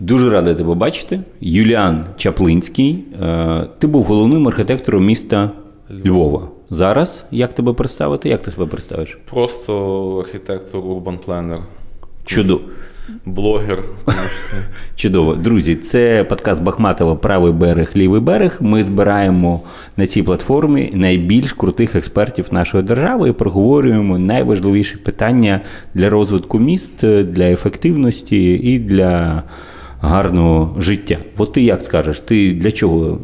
Дуже радий тебе бачити. Юліан Чаплинський. Е, Ти був головним архітектором міста Львова. Зараз як тебе представити? Як ти себе представиш? Просто архітектор, урбан пленер, Чудово. блогер. Чудово. Друзі, це подкаст Бахматова Правий берег, лівий берег. Ми збираємо на цій платформі найбільш крутих експертів нашої держави і проговорюємо найважливіші питання для розвитку міст, для ефективності і для гарного життя. От ти як скажеш, ти для чого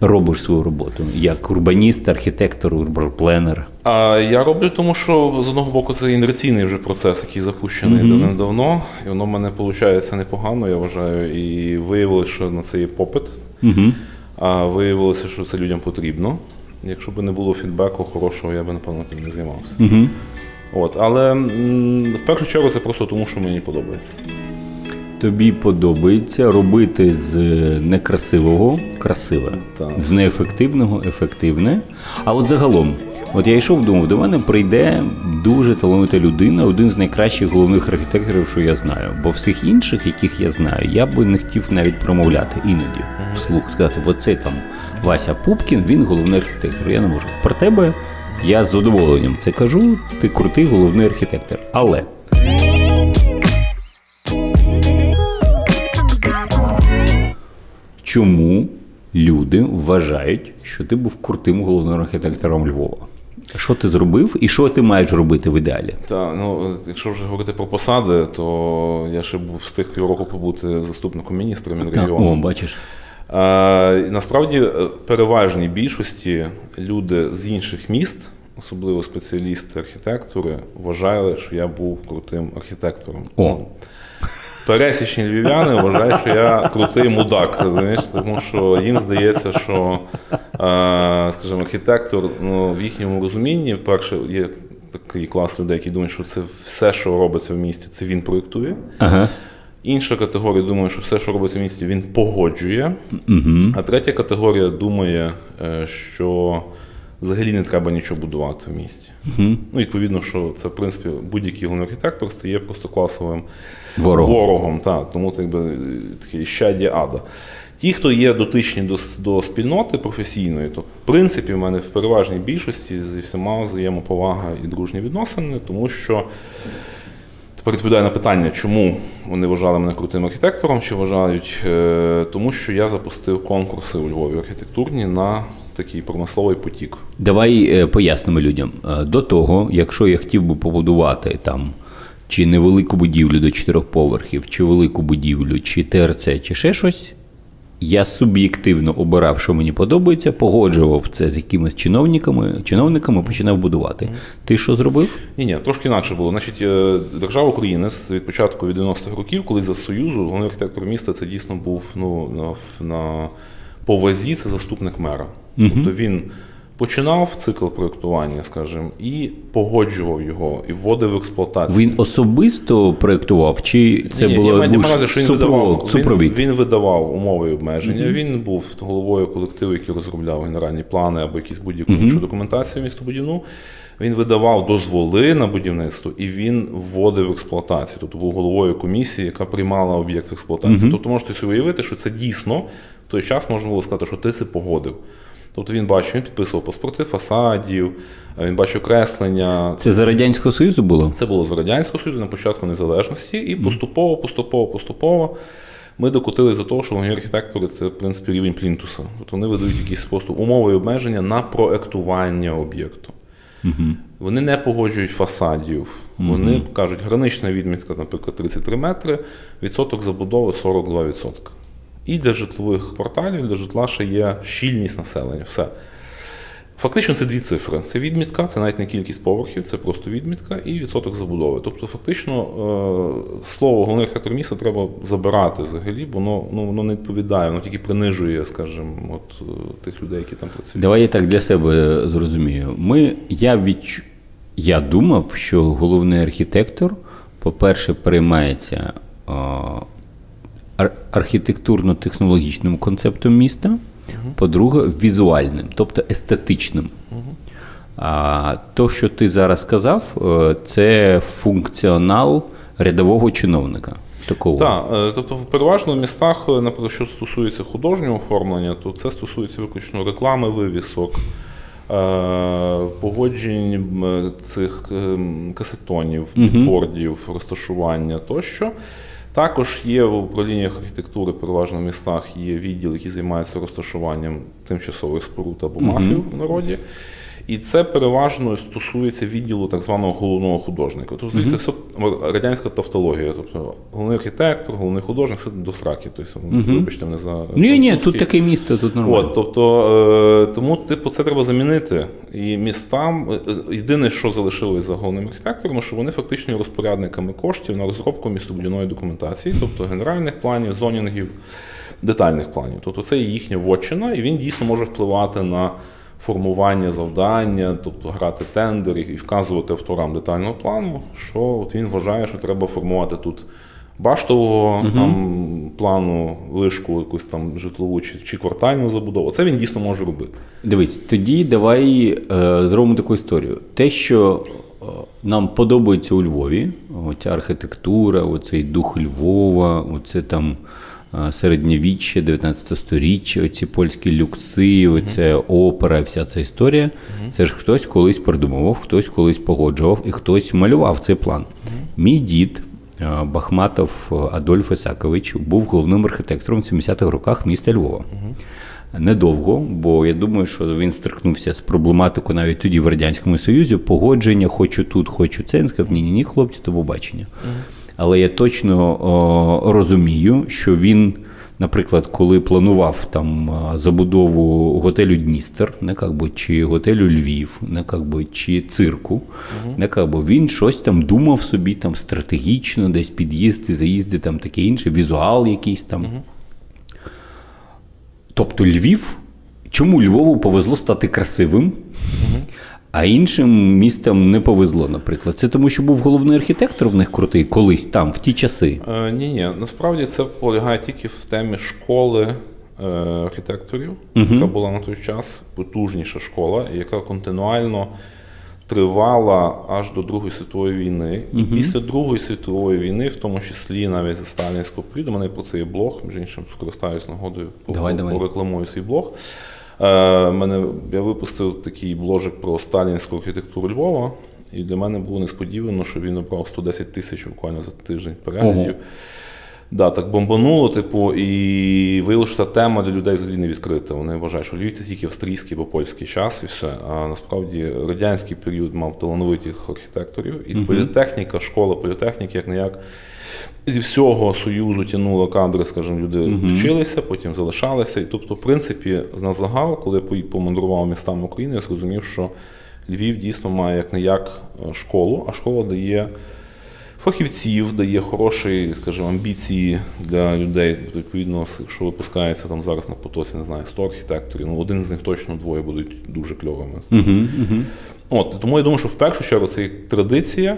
робиш свою роботу? Як урбаніст, архітектор, урбанпленер? А я роблю, тому що з одного боку це інерційний вже процес, який запущений давним-давно, і воно в мене виходить непогано, я вважаю. І виявилося, що на це є попит. Угу. А виявилося, що це людям потрібно. Якщо б не було фідбеку хорошого, я би напевно тим не займався. Угу. От, але в першу чергу це просто тому, що мені подобається. Тобі подобається робити з некрасивого красиве, Так. з неефективного ефективне. А от загалом, от я йшов, думав, до мене прийде дуже талановита людина, один з найкращих головних архітекторів, що я знаю. Бо всіх інших, яких я знаю, я би не хотів навіть промовляти іноді вслух сказати, оце там Вася Пупкін, він головний архітектор. Я не можу. Про тебе я з задоволенням це кажу. Ти крутий головний архітектор. Але чому люди вважають, що ти був крутим головним архітектором Львова? Що ти зробив і що ти маєш робити в ідеалі? Та ну якщо вже говорити про посади, то я ще був встиг півроку побути заступником міністра Мінрегіону. О, бачиш. Е, насправді, е, переважній більшості люди з інших міст, особливо спеціалісти архітектури, вважали, що я був крутим архітектором. О. Пересічні львів'яни вважають, що я крутий мудак, розумієш? тому що їм здається, що е, скажімо, архітектор ну, в їхньому розумінні, перше, є такий клас людей, які думають, що це все, що робиться в місті, це він проєктує. Ага. Інша категорія думає, що все, що робиться в місті, він погоджує. Угу. А третя категорія думає, е, що взагалі не треба нічого будувати в місті. Угу. Ну, відповідно, що це, в принципі, будь-який головний архітектор стає просто класовим Ворог. ворогом. Та, тому так би, е, такий щадя ада. Ті, хто є дотичні до, до спільноти професійної, то в принципі в мене в переважній більшості зі всіма взаємоповага і дружні відносини, тому що тепер відповідаю на питання, чому вони вважали мене крутим архітектором, чи вважають, Е, тому що я запустив конкурси у Львові архітектурні на такий промисловий потік. Давай е, пояснимо людям. До того, якщо я хотів би побудувати там чи невелику будівлю до чотирьох поверхів, чи велику будівлю, чи ТРЦ, чи ще щось, я суб'єктивно обирав, що мені подобається, погоджував це з якимись чиновниками, чиновниками починав будувати. Ти що зробив? Ні, ні, трошки інакше було. Значить, е, держава України від початку від 90-х років, коли за Союзу, головний архітектор міста це дійсно був ну, на, на повазі, це заступник мера. Тобто він починав цикл проєктування, скажімо, і погоджував його, і вводив в експлуатацію. Він особисто проєктував, чи це Ні, було маю на що він видавав, супровід? Він, він видавав умови і обмеження. Він був головою колективу, який розробляв генеральні плани або якісь будь-яку іншу документацію містобудівну. Він видавав дозволи на будівництво і він вводив в експлуатацію. Тобто був головою комісії, яка приймала об'єкт в експлуатацію. Тобто можете собі уявити, що це дійсно в той час можна було сказати, що ти це погодив. Тобто він бачив, він підписував паспорти фасадів, він бачив креслення, Це за Радянського Союзу було? це було з Радянського Союзу на початку незалежності, і поступово, поступово, поступово ми докотилися до того, що головні архітектори це в принципі рівень плінтуса. Тобто вони видають якісь просто умови і обмеження на проектування об'єкту. Вони не погоджують фасадів. Вони кажуть, гранична відмітка, наприклад, 33 метри, відсоток забудови 42%. І для житлових кварталів, для житла ще є щільність населення. Все. Фактично це дві цифри. Це відмітка, це навіть не кількість поверхів, це просто відмітка і відсоток забудови. Тобто, фактично, е, слово головний архітектор міста треба забирати взагалі, бо воно, ну, воно не відповідає, воно тільки принижує, скажімо, от, е, тих людей, які там працюють. Давай я так для себе зрозумію. Ми, я, відч... я думав, що головний архітектор, по-перше, переймається а, ар- архітектурно-технологічним концептом міста, по-друге, візуальним, тобто естетичним. А то, що ти зараз сказав, е, це функціонал рядового чиновника. такого? Так, е, тобто переважно в містах, е, наприклад, що стосується художнього оформлення, то це стосується виключно реклами вивісок, погоджень цих ем, касетонів, бордів, розташування тощо. Також є в управліннях архітектури, переважно в містах, є відділ, який займається розташуванням тимчасових споруд або мафів в народі. І це переважно стосується відділу так званого головного художника. Тобто, звідси все радянська тавтологія. Тобто головний архітектор, головний художник, все до сраки. Тобто, вибачте мене за Ні, ні, тут таке місто, тут нормально. От, тобто, е, тому, типу, це треба замінити. І містам е, е, єдине, що залишилось за головним архітектором, що вони фактично розпорядниками коштів на розробку містобудівної документації, тобто генеральних планів, зонінгів, детальних планів. Тобто це їхня вотчина, і він дійсно може впливати на формування завдання, тобто грати тендер і вказувати авторам детального плану, що от він вважає, що треба формувати тут. Баштового там плану, лишку, якусь там житлову чи, чи квартальну забудову. Це він дійсно може робити. Дивись, тоді давай е, зробимо таку історію. Те, що е, нам подобається у Львові, оця архітектура, оцей дух Львова, оце там середньовіччя, 19 сторіччя, оці польські люкси, оця опера, вся ця історія. Це ж хтось колись придумував, хтось колись погоджував і хтось малював цей план. Мій дід. е, Бахматов Адольф Ісакович був головним архітектором в 70-х роках міста Львова. Недовго, бо я думаю, що він стикнувся з проблематикою навіть тоді в Радянському Союзі. Погодження, хочу тут, хочу це. Він сказав, ні, ні, ні, хлопці, до побачення. Але я точно розумію, що він, наприклад, коли планував там забудову готелю Дністер, не как би, чи готелю Львів, не как би, чи цирку, не как би, він щось там думав собі там стратегічно, десь під'їзди, заїзди, там таке інше, візуал якийсь там. Тобто Львів, чому Львову повезло стати красивим, а іншим містам не повезло, наприклад. Це тому, що був головний архітектор в них крутий колись там, в ті часи. Е, ні, ні, насправді це полягає тільки в темі школи е, архітекторів, яка була на той час потужніша школа, яка континуально тривала аж до Другої світової війни. І після Другої світової війни, в тому числі навіть за сталінського періоду, у мене про це є блог, між іншим скористаюсь нагодою, Давай, давай. порекламую свій блог. Е, мене, я випустив такий бложик про сталінську архітектуру Львова, і для мене було несподівано, що він набрав 110 тисяч буквально за тиждень переглядів. Да, так бомбануло, типу, і виявилося, що ця тема для людей взагалі не відкрита. Вони вважають, що Львів це тільки австрійський або польський час і все. А насправді радянський період мав талановитих архітекторів, і політехніка, школа політехніки, як не як. Зі всього Союзу тягнуло кадри, скажімо, люди вчилися, потім залишалися. І тобто, в принципі, на загал, коли я помандрував містами України, я зрозумів, що Львів дійсно має як не як школу, а школа дає фахівців, дає хороші, скажімо, амбіції для людей. Тобто, Відповідно, якщо випускається там зараз на потоці, не знаю, 100 архітекторів, ну один з них точно двоє будуть дуже кльовими. От, тому я думаю, що в першу чергу це традиція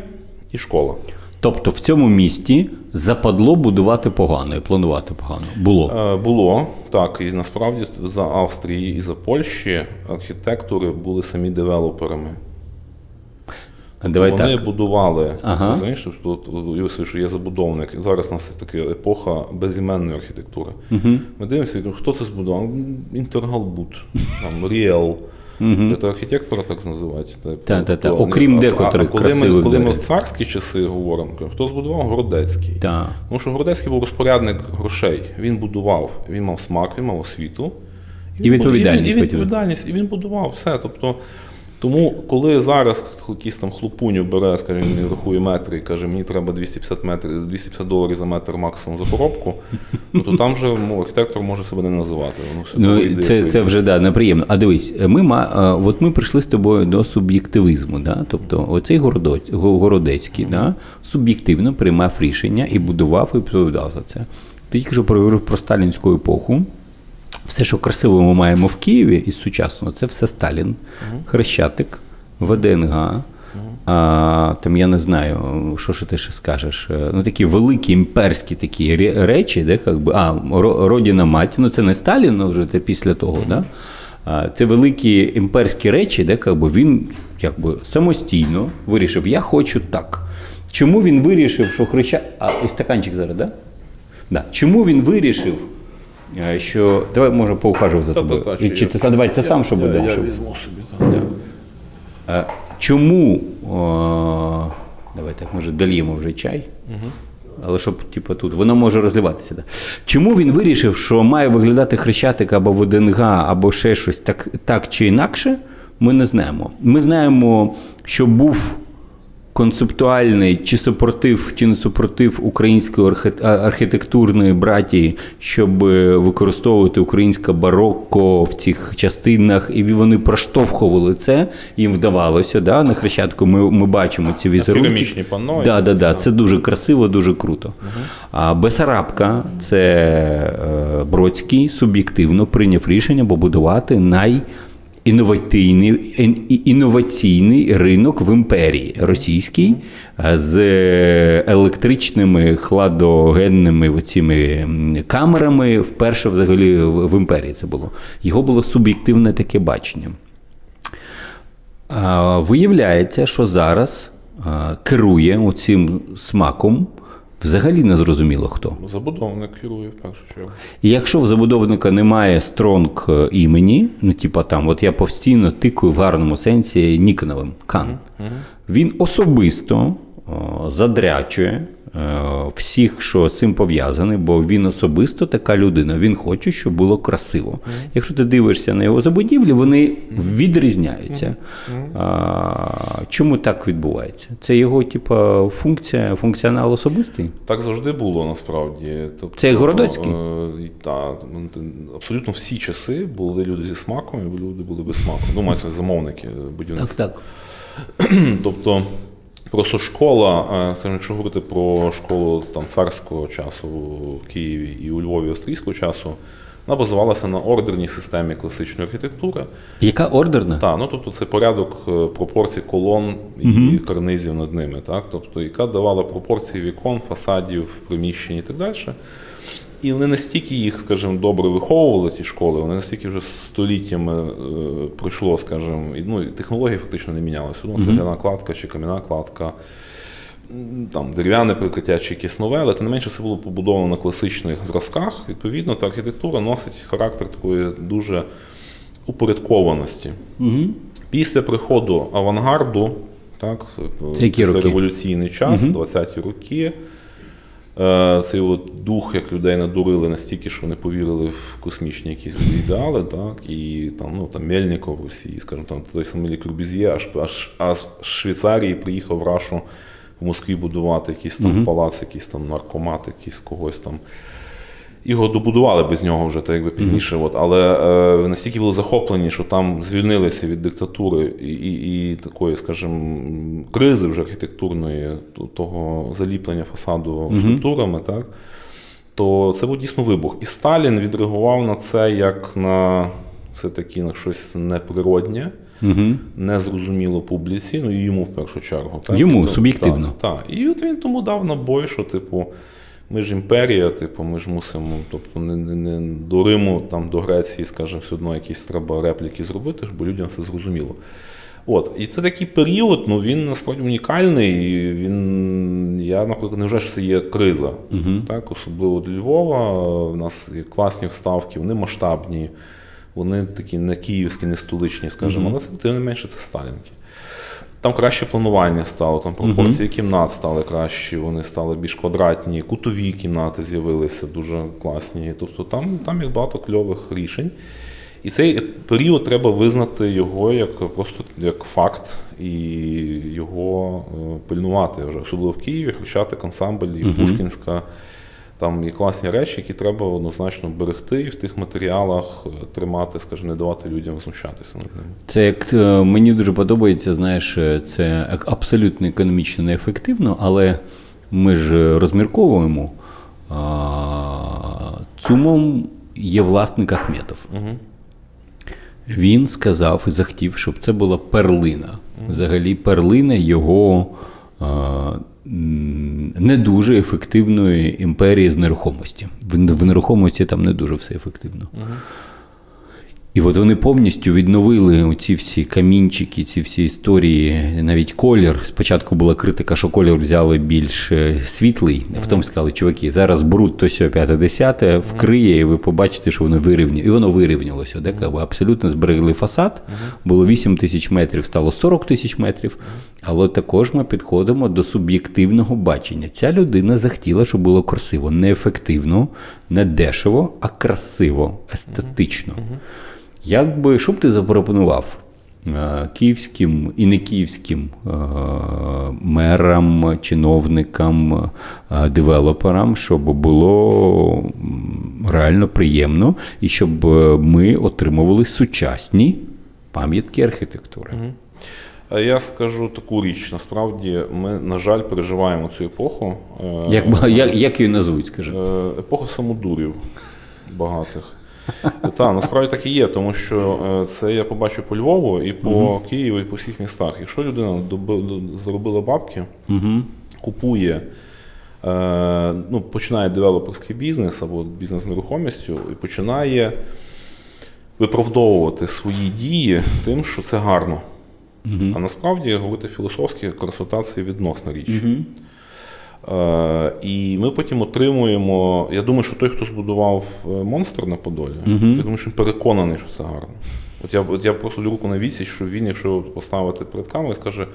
і школа. Тобто в цьому місті западло будувати погано і планувати погано. Було. Е, Було так, і насправді за Австрії і за Польщі архітектори були самі девелоперами. Давай Вони так. будували, Ага. розумієш, от, що є забудовник. Зараз у нас така епоха безіменної архітектури. Ми дивимося, хто це збудував? Інтергалбут, там, Ріел. Це архітектора так називають. Типу, Та-та-та. тобто, Окрім а- декотрих а коли ми, коли ми в царські часи говоримо, хто збудував Городецький. Так. Тому що Городецький був розпорядник грошей. Він будував, він мав смак, він мав освіту. І відповідальність І, він- і відповідальність, і він будував все. Тобто, тому, коли зараз якийсь там хлопунів бере, скажімо, він рахує метри і каже, мені треба 250 метрів, 250 доларів за метр максимум за поробку, ну, то там вже ну, архітектор може себе не називати. Ну, йде, це, це вже да, неприємно. А дивись, ми, ма- от ми прийшли з тобою до суб'єктивізму. Да? Тобто, оцей Городоць, Го- Городецький да, суб'єктивно приймав рішення і будував і відповідав за це. Ти тільки що проговорив про сталінську епоху. Все, що красиво ми маємо в Києві із сучасного, це все Сталін, Хрещатик, ВДНГ. А, там я не знаю, що ж ти ще скажеш. Е, Ну, такі великі імперські такі речі, де, як би, а, Родіна мать, ну це не Сталін, ну, вже це після того. Да? А, це великі імперські речі, де як би, він як би, самостійно вирішив, я хочу так. Чому він вирішив, що Хреща. А і стаканчик зараз. Да? Да. Чому він вирішив, що. Давай, може, поухажував за тобою. Та-та-та, чи чи я- та давай ти сам, що я, буде. Я щоб- візьму собі. Так. Е, Чому. О, давай так, може, дольємо вже чай. Але щоб, типу, тут воно може розливатися. Да. Чому він вирішив, що має виглядати хрещатик або ВДНГ, або ще щось так, так чи інакше, ми не знаємо. Ми знаємо, що був концептуальний чи супротив, чи не супротив української архітектурної братії, щоб е, використовувати українське барокко в цих частинах, і вони проштовхували це, їм вдавалося. Да? На Хрещатку ми, ми бачимо ці візерунки. Панно. Да, да, да. Це дуже красиво, дуже круто. А Бесарабка це е, Бродський суб'єктивно прийняв рішення побудувати най. Інноваційний, інноваційний ринок в імперії російський е, з електричними хладогенними оціми камерами. Вперше взагалі в в імперії це було. Його було суб'єктивне таке бачення. Виявляється, що зараз керує оцим смаком взагалі не зрозуміло хто. Забудовник керує в першу чергу. І якщо в забудовника немає стронг е, імені, ну типа там, от я постійно тикаю в гарному сенсі Ніконовим Кан, він особисто о, задрячує е, всіх, що з цим пов'язаний, бо він особисто така людина. Він хоче, щоб було красиво. Якщо ти дивишся на його забудівлі, вони відрізняються. А, чому так відбувається? Це його, типа, функція, функціонал особистий. Так завжди було насправді. Тобто, Це Городоцький? е, та, ну, абсолютно всі часи були люди зі смаком, і люди були без смаку. Ну, мається замовники будівництва. так. Тобто, просто школа, е, якщо говорити про школу там, царського часу в Києві і у Львові австрійського часу, вона базувалася на ордерній системі класичної архітектури. Яка ордерна? Так, ну тобто це порядок е, пропорцій колон і карнизів над ними, так? Тобто, яка давала пропорції вікон, фасадів, приміщень і так далі. І вони настільки їх, скажімо, добре виховували, ті школи, вони настільки вже століттями е, пройшло, скажімо, і, ну, технології фактично не мінялися. Ну, цегляна кладка чи кам'яна кладка, там, дерев'яне прикриття чи якесь нове, але тим не менше це було побудовано на класичних зразках. Відповідно, та архітектура носить характер такої дуже упорядкованості. Після приходу авангарду, так, Це це революційний час, 20-ті роки. Е, Цей от дух, як людей надурили настільки, що вони повірили в космічні якісь ідеали, так, і там, ну, там Мельников Росії, скажімо, там той самий лікрубізі, аж, аж, аж з Швейцарії приїхав в Рашу в Москві будувати якийсь там палац, якийсь там наркомат, якийсь когось там. Його добудували без нього вже так якби пізніше. От, але е, настільки були захоплені, що там звільнилися від диктатури і, і, і такої, скажімо, кризи вже архітектурної, того заліплення фасаду скульптурами, так, то це був дійсно вибух. І Сталін відреагував на це як на все-таки на щось неприроднє. Незрозуміло публіці, ну і йому в першу чергу. Так? Йому, І то- суб'єктивно. Так, так. І от він тому дав набой, що, типу, ми ж імперія, типу, ми ж мусимо, тобто не, не, не до Риму, там, до Греції, скажімо, все одно якісь треба репліки зробити, бо людям все зрозуміло. От, і це такий період, ну він насправді унікальний. і Він, я, наприклад, не вважаю, що це є криза. Так, особливо для Львова. У нас є класні вставки, вони масштабні, вони такі не київські, не столичні, скажімо, але це тим не менше це сталінки. Там краще планування стало, там пропорції кімнат стали кращі, вони стали більш квадратні, кутові кімнати з'явилися дуже класні. Тобто там, там є багато кльових рішень. І цей період треба визнати його як просто як факт і його е, пильнувати вже, особливо в Києві, Хрещатик, ансамбль і Пушкінська. Там є класні речі, які треба однозначно берегти і в тих матеріалах е, тримати, скажімо, не давати людям знущатися над ними. Це як е, мені дуже подобається, знаєш, е, це абсолютно економічно неефективно, але ми ж розмірковуємо. Цумом є власник Ахметов. Він сказав і захотів, щоб це була перлина. Взагалі, перлина його не дуже ефективної імперії з нерухомості. В, нерухомості там не дуже все ефективно. І от вони повністю відновили оці всі камінчики, ці всі історії, навіть колір. Спочатку була критика, що колір взяли більш е, світлий, а потім сказали, чуваки, зараз бруд то сьо 5 10 вкриє, і ви побачите, що воно вирівнює. І воно вирівнялося. Де, якби абсолютно зберегли фасад. Було 8 тисяч метрів, стало 40 тисяч метрів. Але також ми підходимо до суб'єктивного бачення. Ця людина захотіла, щоб було красиво, не ефективно, не дешево, а красиво, естетично. Як би, що б ти запропонував е, київським і не київським е, мерам, чиновникам, е, девелоперам, щоб було реально приємно і щоб ми отримували сучасні пам'ятки архітектури? Я скажу таку річ. Насправді, ми, на жаль, переживаємо цю епоху. Як, як, як її назвуть, скажи? Епоха самодурів багатих. Так, насправді так і є, тому що е, це я побачу по Львову і по Києву, і по всіх містах. Якщо людина заробила бабки, купує, е, ну, починає девелоперський бізнес або бізнес з нерухомістю і починає виправдовувати свої дії тим, що це гарно. А насправді говорити філософськи, красота це відносна річ. Е, і ми потім отримуємо. Я думаю, що той, хто збудував е, монстр на Подолі, я думаю, що він переконаний, що це гарно. От я, от я просто руку на відсіч, що він, якщо поставити перед камерою, скаже: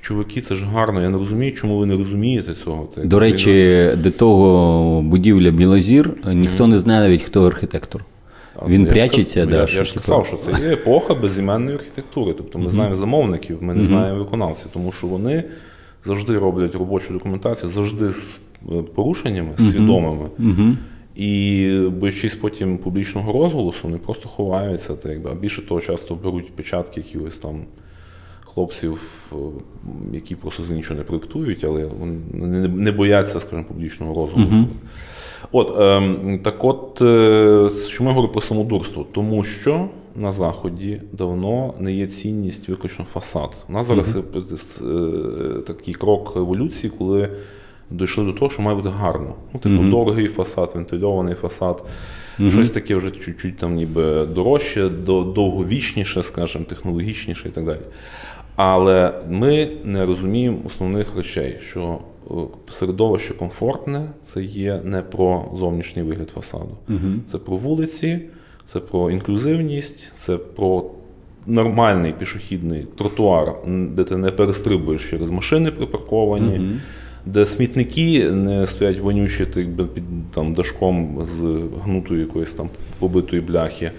чуваки, це ж гарно, я не розумію, чому ви не розумієте цього. До речі, до того будівля Білозір ніхто не знає навіть, хто архітектор. А, Він я прячеться, каз- да, я, я ж типу, сказав, що це є епоха безіменної архітектури. Тобто ми знаємо замовників, ми не знаємо виконавців, тому що вони завжди роблять робочу документацію, завжди з е, порушеннями, свідомими. І боячись потім публічного розголосу, вони просто ховаються. Та, якби, а більше того, часто беруть печатки якихось там хлопців, е, які просто з нічого не проєктують, але вони не, бояться, скажімо, публічного розголосу. От, ем, так от, е, чому я говорю про самодурство? Тому що на Заході давно не є цінність виключно фасад. У нас зараз е, такий крок еволюції, коли дійшли до того, що має бути гарно. Ну, типу, дорогий фасад, вентильований фасад, щось таке вже чуть-чуть там ніби дорожче, довговічніше, скажімо, технологічніше і так далі. Але ми не розуміємо основних речей, що е, середовище комфортне це є не про зовнішній вигляд фасаду. Це про вулиці, це про інклюзивність, це про нормальний пішохідний тротуар, де ти не перестрибуєш через машини припарковані, де смітники не стоять вонючі так би, під там, дашком з гнутої якоїсь там побитої бляхи.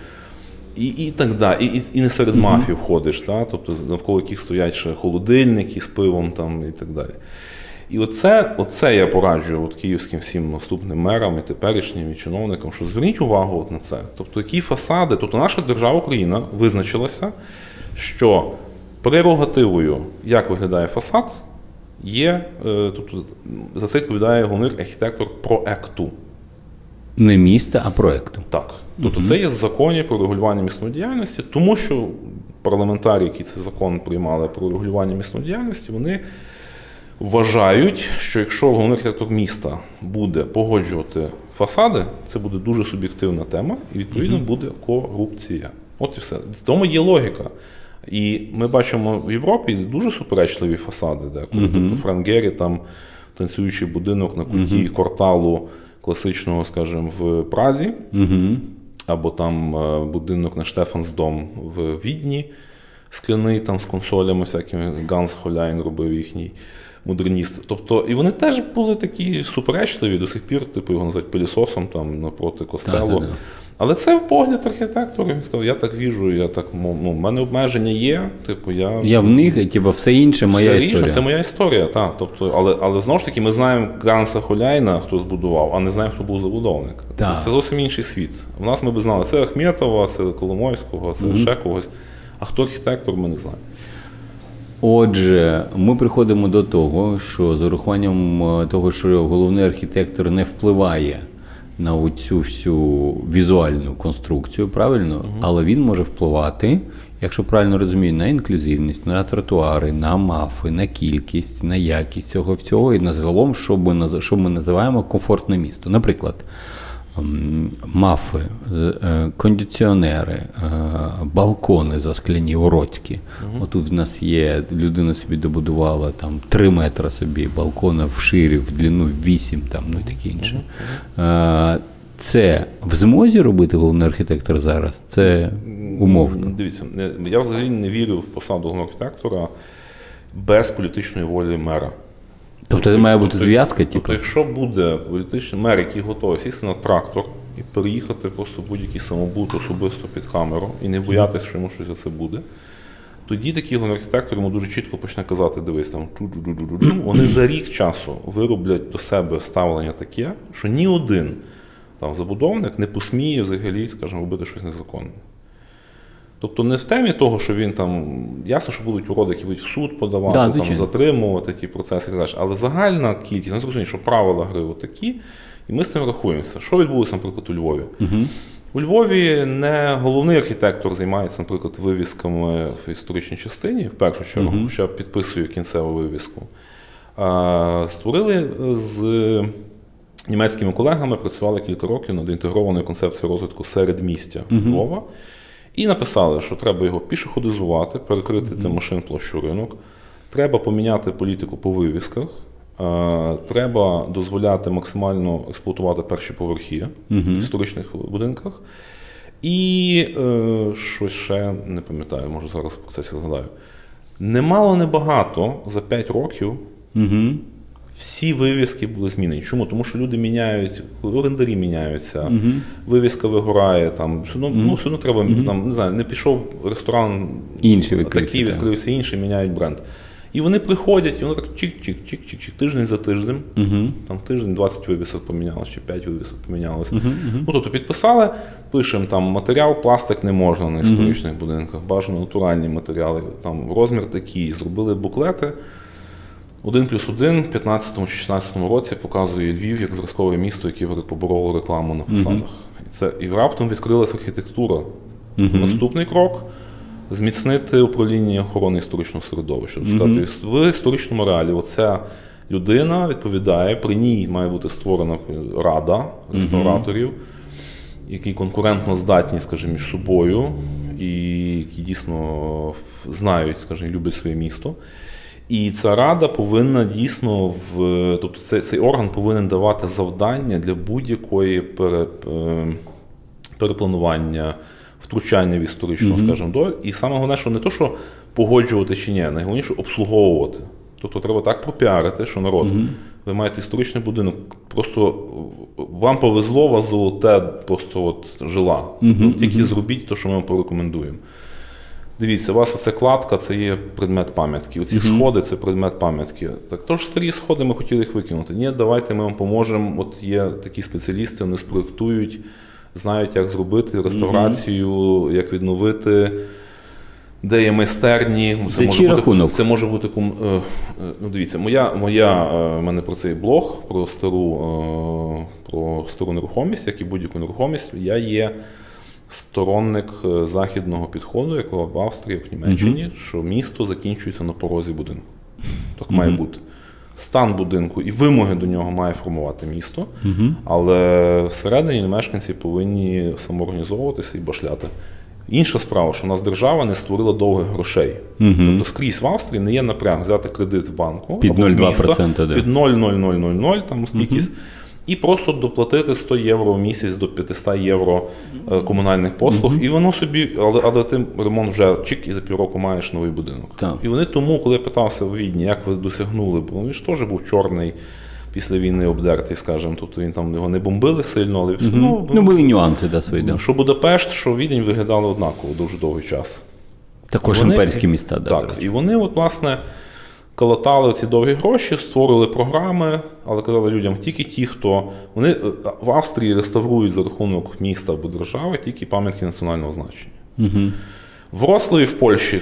І, і так далі. І, і, і не серед мафів ходиш, та? тобто навколо яких стоять ще холодильники з пивом там, і так далі. І оце, оце я пораджую от київським всім наступним мерам і теперішнім і чиновникам, що зверніть увагу от на це. Тобто, які фасади, тобто наша держава Україна визначилася, що прерогативою, як виглядає фасад, є, е, тобто за це відповідає головний архітектор проекту. Не міста, а проекту. Так. Тобто це є в законі про регулювання місної діяльності, тому що парламентарі, які цей закон приймали про регулювання місної діяльності, вони вважають, що якщо головний архітектор міста буде погоджувати фасади, це буде дуже суб'єктивна тема, і відповідно буде корупція. От і все. В тому є логіка. І ми бачимо в Європі дуже суперечливі фасади, де коли Франк Геррі, там танцюючий будинок на куті кварталу класичного, скажімо, в Празі, або там е, будинок на Штефансдом в Відні, скляний там з консолями, всякими Ганс Холяйн робив їхній модерніст. Тобто, і вони теж були такі суперечливі до сих пір, типу його називають пилісосом там напроти костелу. Так. Але це погляд архітектора. Він сказав, я так віжу, я так ну, в мене обмеження є. Типу, я, Я в них, типу, все інше моя все інше, історія. це моя історія, так. Тобто, але, але знову ж таки, ми знаємо Ганса Холяйна, хто збудував, а не знаємо, хто був забудовник. Так. Це зовсім інший світ. У нас ми б знали, це Ахметова, це Коломойського, це ще когось. А хто архітектор, ми не знаємо. Отже, ми приходимо до того, що з урахуванням е, того, що головний архітектор не впливає на оцю всю візуальну конструкцію, правильно, але він може впливати, якщо правильно розумію, на інклюзивність, на тротуари, на мафи, на кількість, на якість цього всього і на загалом, що ми, називаємо комфортне місто. Наприклад, мафи, е, кондиціонери, е, балкони заскляні, уродські. Отут в нас є, людина собі добудувала там 3 метри собі балкона в ширі, в длину 8, там, ну і таке інше. Е, Це в змозі робити головний архітектор зараз? Це умовно. Дивіться, я взагалі не вірю в посаду головного архітектора без політичної волі мера. Тобто це має бути Тобто- зв'язка, Тобто, типу. якщо буде політичний мер, який готовий сісти на трактор і переїхати просто будь-який самобут особисто під камеру і не боятися, що йому щось за це буде, тоді такий головний архітектор йому дуже чітко почне казати: дивись там чу-чу-чу-чу-чу. Вони за рік часу вироблять до себе ставлення таке, що ні один там забудовник не посміє взагалі, скажімо, робити щось незаконне. Тобто не в темі того, що він там, ясно, що будуть уроди, які будуть в суд подавати, Да, там, затримувати ті процеси і так далі. Але загальна кількість, ну зрозуміло, що правила гри такі, і ми з цим рахуємося. Що відбулося, наприклад, у Львові? У Львові не головний архітектор займається, наприклад, вивісками в історичній частині, в першу чергу, що підписує кінцеву вивіску. А, створили з німецькими колегами, працювали кілька років над інтегрованою концепцією розвитку середмістя Львова. І написали, що треба його пішоходизувати, перекрити для машин площу ринок. Треба поміняти політику по вивісках. е, Треба дозволяти максимально експлуатувати перші поверхи в історичних будинках. І е, щось ще не пам'ятаю, може зараз в процесі згадаю. Немало небагато за 5 років Угу. Всі вивіски були змінені. Чому? Тому що люди міняють, орендарі міняються, вивіска вигорає, там, все одно, ну, все одно треба, там, не знаю, не пішов ресторан, Інший відкрився, такий відкрився інший, міняють бренд. І вони приходять, і воно так чик-чик-чик-чик-чик, тиждень за тижнем, Угу. там тиждень 20 вивісок помінялось, чи 5 вивісок помінялось. Ну, тобто підписали, пишемо там матеріал, пластик не можна на історичних будинках, бажано натуральні матеріали, там розмір такий, зробили буклети. Один плюс один в 15 чи 16 році показує Львів як зразкове місто, яке побороло рекламу на фасадах. І це і раптом відкрилася архітектура. Наступний крок зміцнити управління охорони історичного середовища. Тобто сказати, в історичному реалі оця людина відповідає, при ній має бути створена рада реставраторів, які конкурентно здатні, скажімо, між собою, і які дійсно знають, скажімо, люблять своє місто. І ця рада повинна дійсно в тобто цей, цей орган повинен давати завдання для будь-якої пере, е, перепланування, втручання в історичну, скажімо, долю. І саме головне, що не то, що погоджувати чи ні, найголовніше обслуговувати. Тобто треба так пропіарити, що народ, ви маєте історичний будинок, просто вам повезло, вас золоте просто от жила. Тільки зробіть те, що ми вам порекомендуємо. Дивіться, у вас оця кладка це є предмет пам'ятки. Оці сходи це предмет пам'ятки. Так то ж старі сходи, ми хотіли їх викинути. Ні, давайте ми вам поможемо. От є такі спеціалісти, вони спроектують, знають, як зробити реставрацію, як відновити. Де є майстерні, За може бути, рахунок? це може бути е, ну дивіться, моя, моя е, в мене про цей блог, про стару, е, про стару нерухомість, як і будь-яку нерухомість. Я є сторонник е, західного підходу, якого в Австрії, в Німеччині, що місто закінчується на порозі будинку. Так має бути. Стан будинку і вимоги до нього має формувати місто, але всередині мешканці повинні самоорганізовуватися і башляти. Інша справа, що у нас держава не створила довгих грошей. Тобто скрізь в Австрії не є напряг взяти кредит в банку Під або в 0,2%, міста, під 0,0000, там скількись, і просто доплатити 100 євро в місяць до 500 євро е, комунальних послуг, і воно собі, але, але ти ремонт вже чик, і за півроку маєш новий будинок. Так. І вони тому, коли я питався в Відні, як ви досягнули, бо він ж теж був чорний. Після війни обдертий, скажімо, тобто він там його не бомбили сильно, але все одно Ну, були нюанси да, свої. Да. що Будапешт, що Відень виглядали однаково дуже довгий час. Також Вони- імперські міста. Да, до так, і вони, от, власне, калатали ці довгі гроші, створили програми, але казали людям, тільки ті, хто. Вони е, в Австрії реставрують за рахунок міста або держави тільки пам'ятки національного значення. Угу. В в Польщі.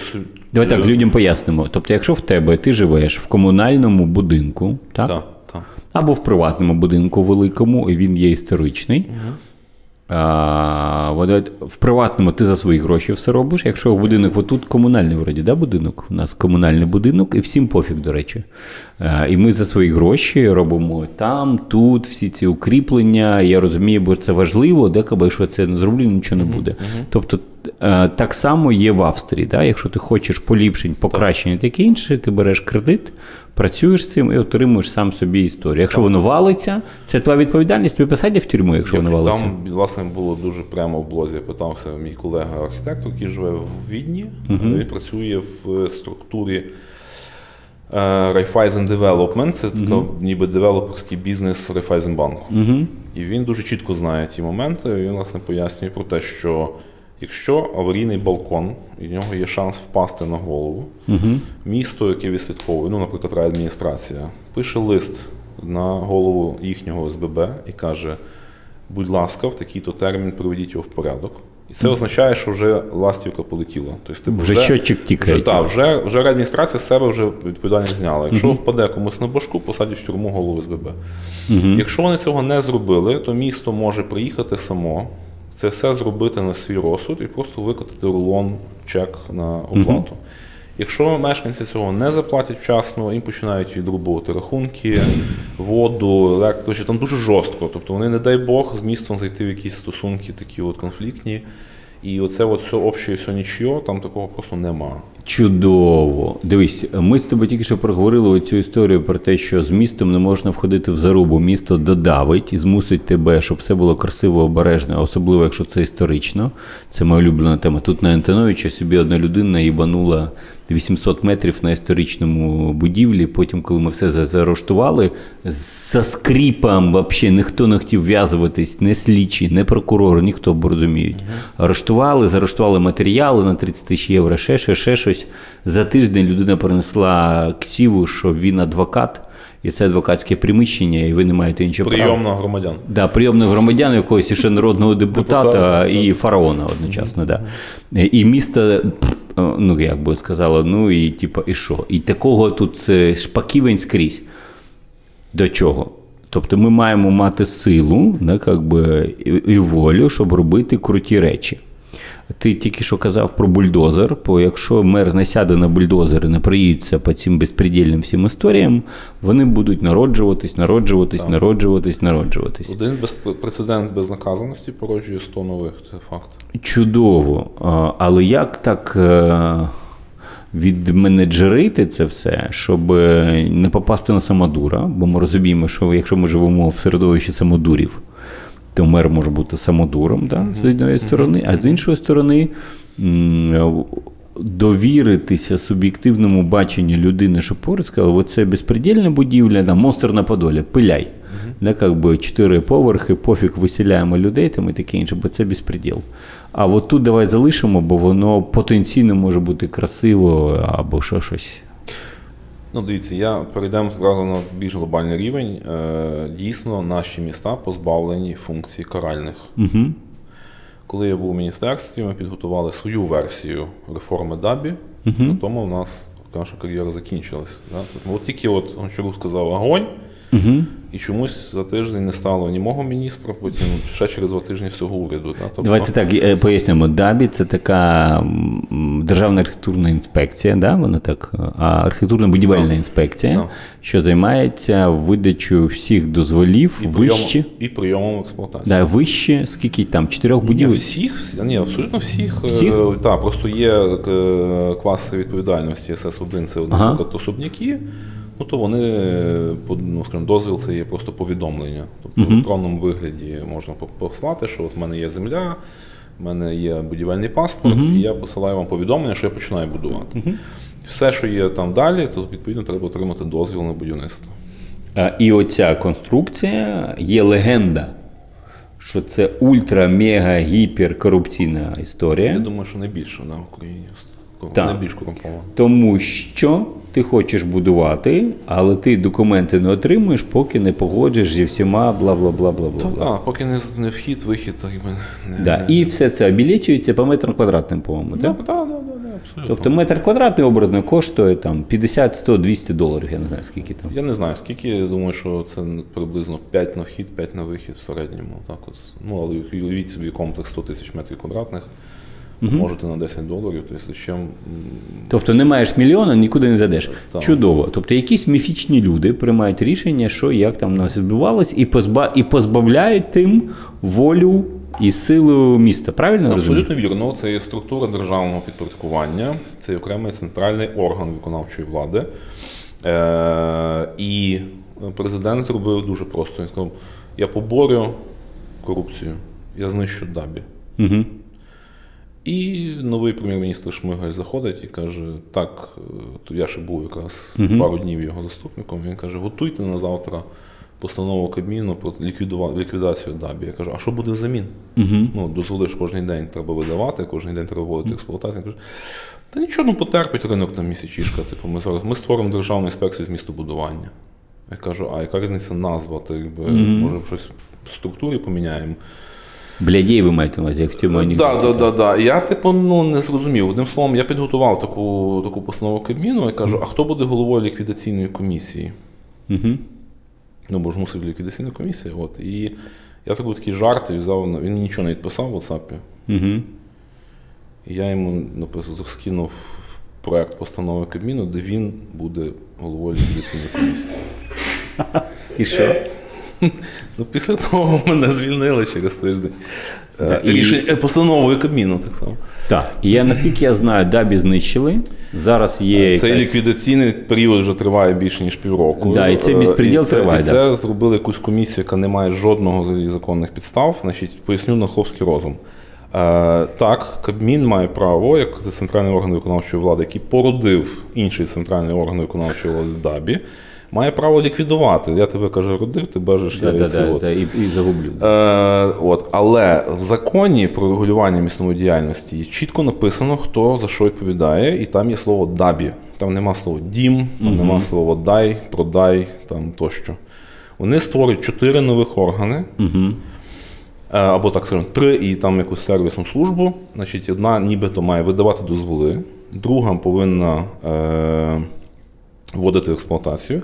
Давай так, е, людям пояснимо. Тобто, якщо в тебе ти живеш в комунальному будинку, так? Так, так. або в приватному будинку великому, і він є історичний. А, от, в приватному ти за свої гроші все робиш. Якщо в будинок, отут комунальний вроді, да, будинок. У нас комунальний будинок, і всім пофіг, до речі. І ми за свої гроші робимо там, тут, всі ці укріплення. Я розумію, бо це важливо, деколи, якщо це не зроблю, нічого не буде. Тобто так само є в Австрії. Да? Якщо ти хочеш поліпшень, покращення і таке інше, ти береш кредит, працюєш з цим і отримуєш сам собі історію. Якщо воно валиться, це твоя відповідальність, тобі посадять в тюрму, якщо воно валиться. Там, власне, було дуже прямо в блозі. Я питався мій колега-архітектор, який живе в Відні. Він працює в структурі Raiffeisen Development. Це така, ніби девелоперський бізнес Райфайзенбанку. І він дуже чітко знає ті моменти. Він, власне, пояснює про те, що якщо аварійний балкон, і в нього є шанс впасти на голову, місто, яке відслідковує, ну, наприклад, райадміністрація, пише лист на голову їхнього СББ і каже: будь ласка, в такий-то термін приведіть його в порядок. І це означає, що вже ластівка полетіла. Тобто, типу, Вже щотчик тікає, Вже, типу. вже, вже адміністрація з себе вже відповідальність зняла. Якщо впаде комусь на башку, посадять в тюрму голову СББ. Якщо вони цього не зробили, то місто може приїхати само, це все зробити на свій розсуд і просто викотати рулон чек на оплату. Якщо мешканці цього не заплатять вчасно, їм починають відрубувати рахунки, воду, електро, там дуже жорстко. Тобто вони, не дай Бог, з містом зайти в якісь стосунки такі от конфліктні. І оце от все обще, все нічого, там такого просто нема. Чудово. Дивись, ми з тобою тільки що проговорили цю історію про те, що з містом не можна входити в зарубу. Місто додавить і змусить тебе, щоб все було красиво, обережно, особливо якщо це історично. Це моя улюблена тема. Тут на Антоновича собі одна людина їбанула 800 метрів на історичному будівлі. Потім, коли ми все заарештували, за скріпом взагалі ніхто не хотів в'язуватись, не слідчі, не прокурор, ніхто бо розуміють. Арештували, заарештували матеріали на 30 тисяч євро, ще щось, ще щось. За тиждень людина принесла ксіву, що він адвокат, і це адвокатське приміщення, і ви не маєте нічого права. На громадян. Да, прийомних громадян, якогось ще народного депутата Депутата, і фараона одночасно. Да. І місто, ну як би сказала, ну і типа, і що? І такого тут е, шпаківень скрізь. До чого? Тобто ми маємо мати силу, да, би, і волю, щоб робити круті речі. Ти тільки що казав про бульдозер, бо якщо мер не сяде на бульдозер і не приїдеться по цим безпредельним всім історіям, вони будуть народжуватись, народжуватись, народжуватись, народжуватись. Один без прецедент безнаказаності породжує 100 нових, це факт. Чудово. Але як так е, відменеджерити це все, щоб е, не попасти на самодура? Бо ми розуміємо, що якщо ми живемо в середовищі самодурів, то мер може бути самодуром да, з однієї сторони, а з іншої сторони. Довіритися суб'єктивному баченню людини, що поруч сказали, оце безпредельна будівля, да, монстр на Подолі, пиляй. Да, как би чотири поверхи, пофіг виселяємо людей там і таке інше, бо це безпреділ. А от тут давай залишимо, бо воно потенційно може бути красиво або що щось. Ну, дивіться, я перейдемо зразу на більш глобальний рівень. Е, Дійсно, наші міста позбавлені функцій каральних. Угу. Коли я був у міністерстві, ми підготували свою версію реформи ДАБІ, на тому в нас наша кар'єра закінчилась. Да? От тільки от Гончарук сказав огонь, Угу. і чомусь за тиждень не стало ні мого міністра, потім ще через два тижні всього уряду. Да? Тобто, Давайте так е, пояснимо. ДАБІ це така державна архітектурна інспекція, да? вона так, а архітектурно-будівельна інспекція, Так. що займається видачею всих дозволів і, вище. і прийомом експлуатації. Да, вище, скільки там, чотирьох Ні, будівель? всіх, ні, абсолютно всіх. Всіх? Е, Так, просто є е, класи відповідальності СС1, це, Ага. наприклад, особняки. Ну, то вони, ну, скажімо, дозвіл це є просто повідомлення. Тобто в електронному вигляді можна послати, що от в мене є земля, в мене є будівельний паспорт, і я посилаю вам повідомлення, що я починаю будувати. Все, що є там далі, то відповідно треба отримати дозвіл на будівництво. А, І оця конструкція є легенда, що це ультра, мега, гіпер корупційна Я думаю, що найбільше на Україні. Так. Найбільш корумповано. тому що ти хочеш будувати, але ти документи не отримуєш, поки не погоджиш зі всіма бла бла бла бла бла. Бла. так, поки не, не вхід, вихід, так якби не. Да. не- І все це обілічується по метрам квадратним, по-моєму. Так? да, да, да, да, абсолютно. Тобто метр квадратний образно коштує там 50, 100, 200 доларів, я не знаю скільки там. Я не знаю, скільки, я думаю, що це приблизно 5 на вхід, 5 на вихід в середньому. Так от. Ну, але уявіть собі комплекс 100 тисяч метрів квадратних. Можете на 10 доларів. Тобто, зачем м, Тобто не маєш мільйона, нікуди не зайдеш. Так. Чудово. Тобто якісь міфічні люди приймають рішення, що як там у нас відбувалось, і, позба... і позбавляють тим волю і силу міста. Правильно? Абсолютно вірно, це є структура державного підпорядкування, це окремий центральний орган виконавчої влади. Е- і президент зробив дуже просто. Він сказав: я поборю корупцію, я знищу дабі. Угу. І новий прем'єр-міністр Шмигаль заходить і каже: так, е, то я ще був якраз пару днів його заступником. Він каже: готуйте на завтра постанову Кабміну про ліквідацію ДАБі. Я кажу, а що буде взамін? Угу. Ну, дозволи ж кожен день треба видавати, кожен день треба вводити експлуатацію. Він каже, та нічого, ну потерпить ринок там місячішка. Типу, ми зараз ми створимо державну інспекцію з містобудування. Я кажу, а яка різниця назва? Ти, якби, може щось в структурі поміняємо. Блядей ви маєте на увазі, як в цьому Так, анекдоті. да, да, да. Я типу ну не зрозумів. Одним словом, я підготував таку, таку постанову Кабміну і кажу, а хто буде головою ліквідаційної комісії? Угу. Ну, бо ж мусив ліквідаційна комісія. От. І я зробив такий жарт і взяв, він нічого не відписав в WhatsApp. Угу. І я йому написав, скинув проект постанови Кабміну, де він буде головою ліквідаційної комісії. І що? Ну, після того мене звільнили через тиждень. Е, і- Рішення е, постановою Кабміну так само. Так. І я, наскільки я знаю, Дабі знищили. Зараз є. Цей якась- ліквідаційний період вже триває більше ніж півроку. Да, і цей Е, безпреділ і це, триває, І да. це зробили якусь комісію, яка не має жодного законних підстав. Значить, поясню на хлопський розум. Е, так, Кабмін має право, як центральний орган виконавчої влади, який породив інший центральний орган виконавчої влади ДАБі, має право ліквідувати. Я тебе каже, родив, ти бажеш, я Да, да, да, да, і, і загублю. Е, от, але в законі про регулювання місцевої діяльності чітко написано, хто за що відповідає, і там є слово дабі. Там нема слова дім, там нема слова дай, продай там тощо. Вони створюють чотири нових органи. Угу. Або так скажемо, три і там якусь сервісну службу. Значить, одна нібито має видавати дозволи, друга повинна е, вводити в експлуатацію,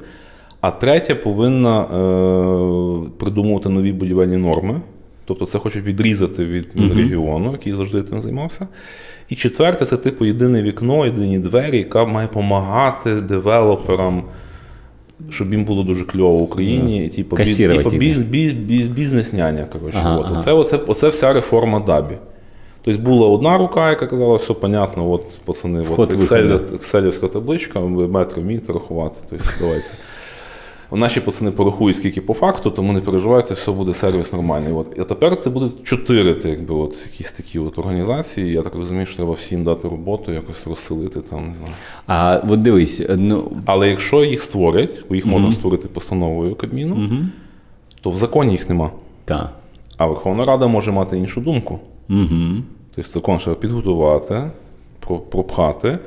а третя повинна е, придумувати нові будівельні норми. Тобто це хочуть відрізати від регіону, який завжди тим займався. І четверте, це типу єдине вікно, єдині двері, яка має допомагати девелоперам, щоб їм було дуже кльово в Україні. І, типу, бі- Касірувати типу, біз, біз, біз, бізнес-няня. Коротше, Ага, ага. Оце, оце, оце вся реформа Дабі. Тобто була одна рука, яка казала, все понятно, от пацани, от виход, екселівська табличка, ви метри вмієте рахувати. Тобто, давайте. Наші пацани порахують, скільки по факту, тому не переживайте, все буде сервіс нормальний. От. А тепер це буде чотири ти, якби, от, якісь такі от організації. Я так розумію, що треба всім дати роботу, якось розселити там, не знаю. А от дивись, ну, Але якщо їх створять, бо їх можна створити постановою Кабміну, то в законі їх нема. так. А Верховна Рада може мати іншу думку. Угу. Тобто закон треба підготувати, пропхати.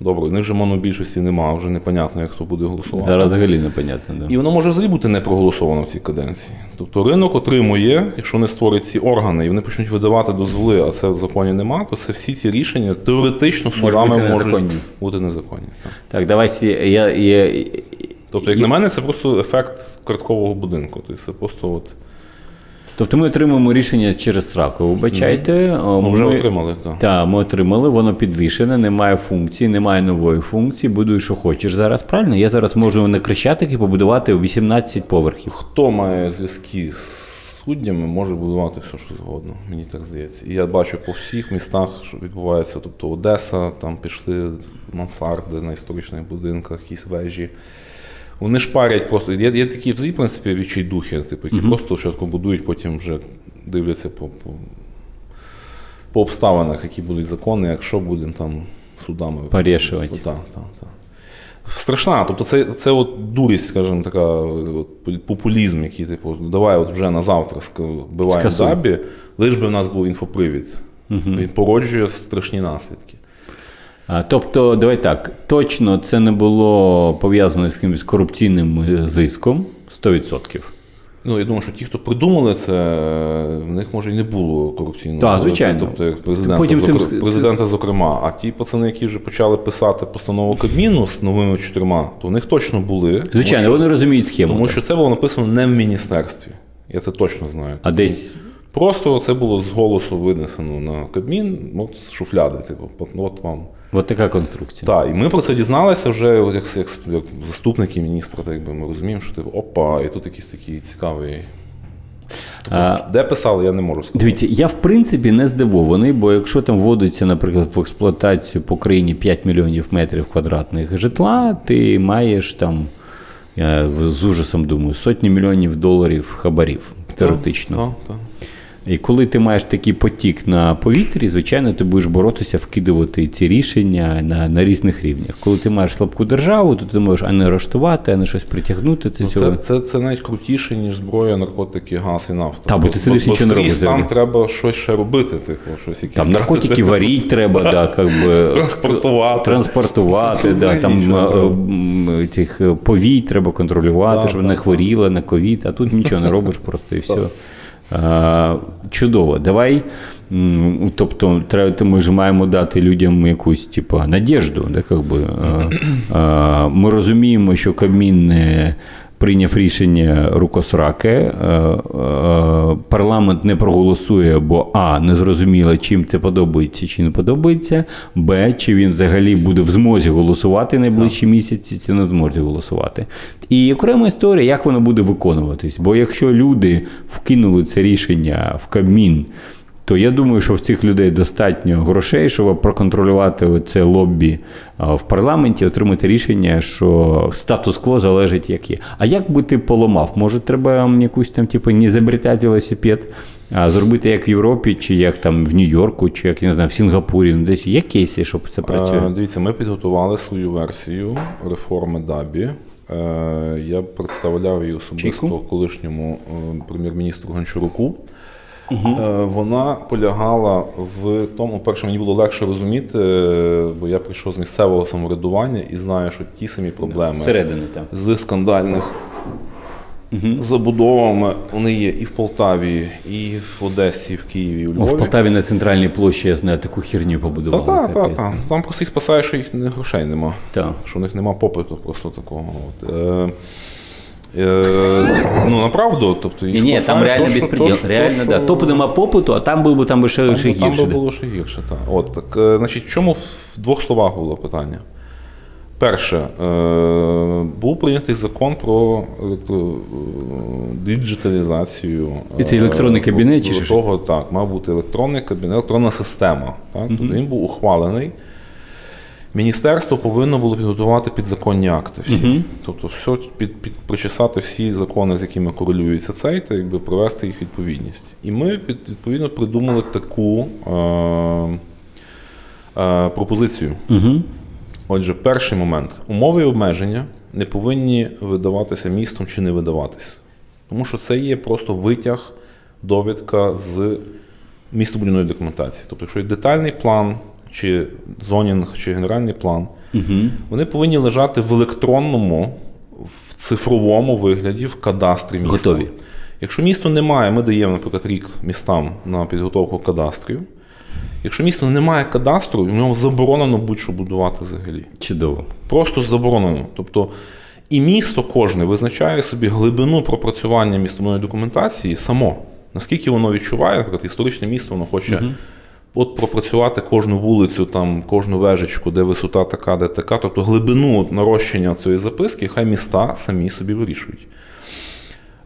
Добре, в них вже монобільшості нема, вже непонятно, як хто буде голосувати. Зараз взагалі непонятно. Да. І воно може взагалі бути не проголосовано в цій каденції. Тобто ринок отримує, якщо не створять ці органи, і вони почнуть видавати дозволи, а це в законі нема, то це всі ці рішення теоретично судами бути можуть бути незаконні. Так. Так, давай сі, я, я, Тобто, як на мене, це просто ефект карткового будинку. Тобто це просто от, Тобто ми отримуємо рішення через сраку. Вибачайте, о, ну, вже отримали. Так. Так, ми отримали, воно підвішене, немає функції, немає нової функції. Будуй, що хочеш зараз. Правильно? Я зараз можу на Крещатики побудувати 18 поверхів. Хто має зв'язки з суддями, може будувати все, що згодно, мені так здається. І я бачу по всіх містах, що відбувається. Тобто Одеса, там пішли мансарди на історичних будинках, якісь вежі. Вони шпарять просто. Є, є такі, в принципі, відчайдухи, типу, які просто спочатку будують, потім вже дивляться по, по, по обставинах, які будуть закони, якщо будемо там судами. Порішувати. Так, так, так. Страшна. Тобто це, це от дурість, скажімо, така от, популізм, який, типу, давай от вже на завтра вбиваємо дабі, лиш би в нас був інфопривід. Він породжує страшні наслідки. Тобто, давай так, точно це не було пов'язано з якимось корупційним е, зиском 100%. Ну, я думаю, що ті, хто придумали це, в них може і не було корупційного. Так, звичайно. Тобто, як президента, Потім зокр- президента зокрема. А ті пацани, які вже почали писати постанову Кабміну з новими чотирма, то в них точно були. Звичайно, тому що, вони розуміють схему. тому так. що це було написано не в міністерстві. Я це точно знаю. А десь Просто це було з голосу винесено на Кабмін, от з шуфляди, типу, от, вам. От така конструкція. Так, і ми про це дізналися вже от як, як, як заступники міністра, так якби ми розуміємо, що типу, опа, і тут якийсь такий цікавий. Тобто, А, де писали, я не можу сказати. Дивіться, я в принципі не здивований, бо якщо там вводиться, наприклад, в експлуатацію по країні 5 мільйонів метрів квадратних житла, ти маєш там, я з ужасом думаю, сотні мільйонів доларів хабарів теоретично. І коли ти маєш такий потік на повітрі, звичайно, ти будеш боротися, вкидувати ці рішення на, на різних рівнях. Коли ти маєш слабку державу, то ти можеш а не арештувати, а не щось притягнути. Це, Ну, цього. це, це, це навіть крутіше, ніж зброя, наркотики, газ і нафта. Та, бо ти сидиш, нічого не робиш там треба щось ще робити, типу, щось якісь Там наркотики варіть треба, да, как би, Транспортувати. транспортувати, да, там е, тих е, повій треба контролювати, щоб не так. хворіли на ковід, а тут нічого не робиш просто і все. Чудово. Давай. Тобто, ми ж маємо дати людям якусь типу, надіжду. Да, как би, ми розуміємо, що Кабмін не прийняв рішення рукосраке. е, Парламент не проголосує, бо А, не зрозуміло, чим це подобається чи не подобається. Б, чи він взагалі буде в змозі голосувати найближчі місяці, чи не зможе голосувати. І окрема історія, як воно буде виконуватись. Бо якщо люди вкинули це рішення в Кабмін, то я думаю, що в цих людей достатньо грошей, щоб проконтролювати це лоббі в парламенті, отримати рішення, що статус-кво залежить як є. А як би ти поламав? Може, треба якусь там, типу, не забрітати велосипед, а зробити як в Європі, чи як там в Нью-Йорку, чи як я не знаю, в Сінгапурі. Ну, десь є кейси, щоб це працює. Е, Дивіться, ми підготували свою версію реформи ДАБІ. Е, Я представляв її особисто Чайку? колишньому е, прем'єр-міністру Гончаруку. Е, Вона полягала в тому, перше, мені було легше розуміти, е, бо я прийшов з місцевого самоврядування і знаю, що ті самі проблеми Всередини там. з скандальних забудовами вони є і в Полтаві, і в Одесі, і в Києві, і Ну, Львові. в Полтаві на центральній площі, я знаю, таку херню побудували. та, та, капець. та. Там просто їх спасає, що їх грошей нема. Та. Що у них нема попиту просто такого. От. Е, ну, направду, тобто їх Ні, там спасає реально то, що- безпреділ. то, що- Реально, то, да. що- Топу нема попиту, а там був би там би ще, ще там гірше. би да. було ще гірше. Так. От, так, е, значить, в чому в двох словах було питання? Перше, е, був прийнятий закон про електро, е, діджиталізацію. І це електронний е, кабінет чи що того, так, мав бути електронний кабінет, електронна система. Так? Тобто він був ухвалений. Міністерство повинно було підготувати підзаконні акти всі. Тобто, все під, під, причесати всі закони, з якими корелюється цей, та якби привести їх відповідність. І ми під, відповідно придумали таку е, е, пропозицію. Угу. Отже, перший момент. Умови і обмеження не повинні видаватися містом чи не видаватись. Тому що це є просто витяг, довідка з містобудівної документації. Тобто, якщо є детальний план, чи зонінг, чи генеральний план, Угу. вони повинні лежати в електронному, в цифровому вигляді, в кадастрі міста. Готові. Якщо місто не має, ми даємо, наприклад, рік містам на підготовку кадастрів. Якщо місто не має кадастру, в ньому заборонено будь-що будувати взагалі. Чудово. Просто заборонено. Тобто, і місто кожне визначає собі глибину пропрацювання містобудівної документації само. Наскільки воно відчуває, наприклад, історичне місто, воно хоче от пропрацювати кожну вулицю, там, кожну вежечку, де висота така, де така. Тобто глибину нарощення цієї записки, хай міста самі собі вирішують.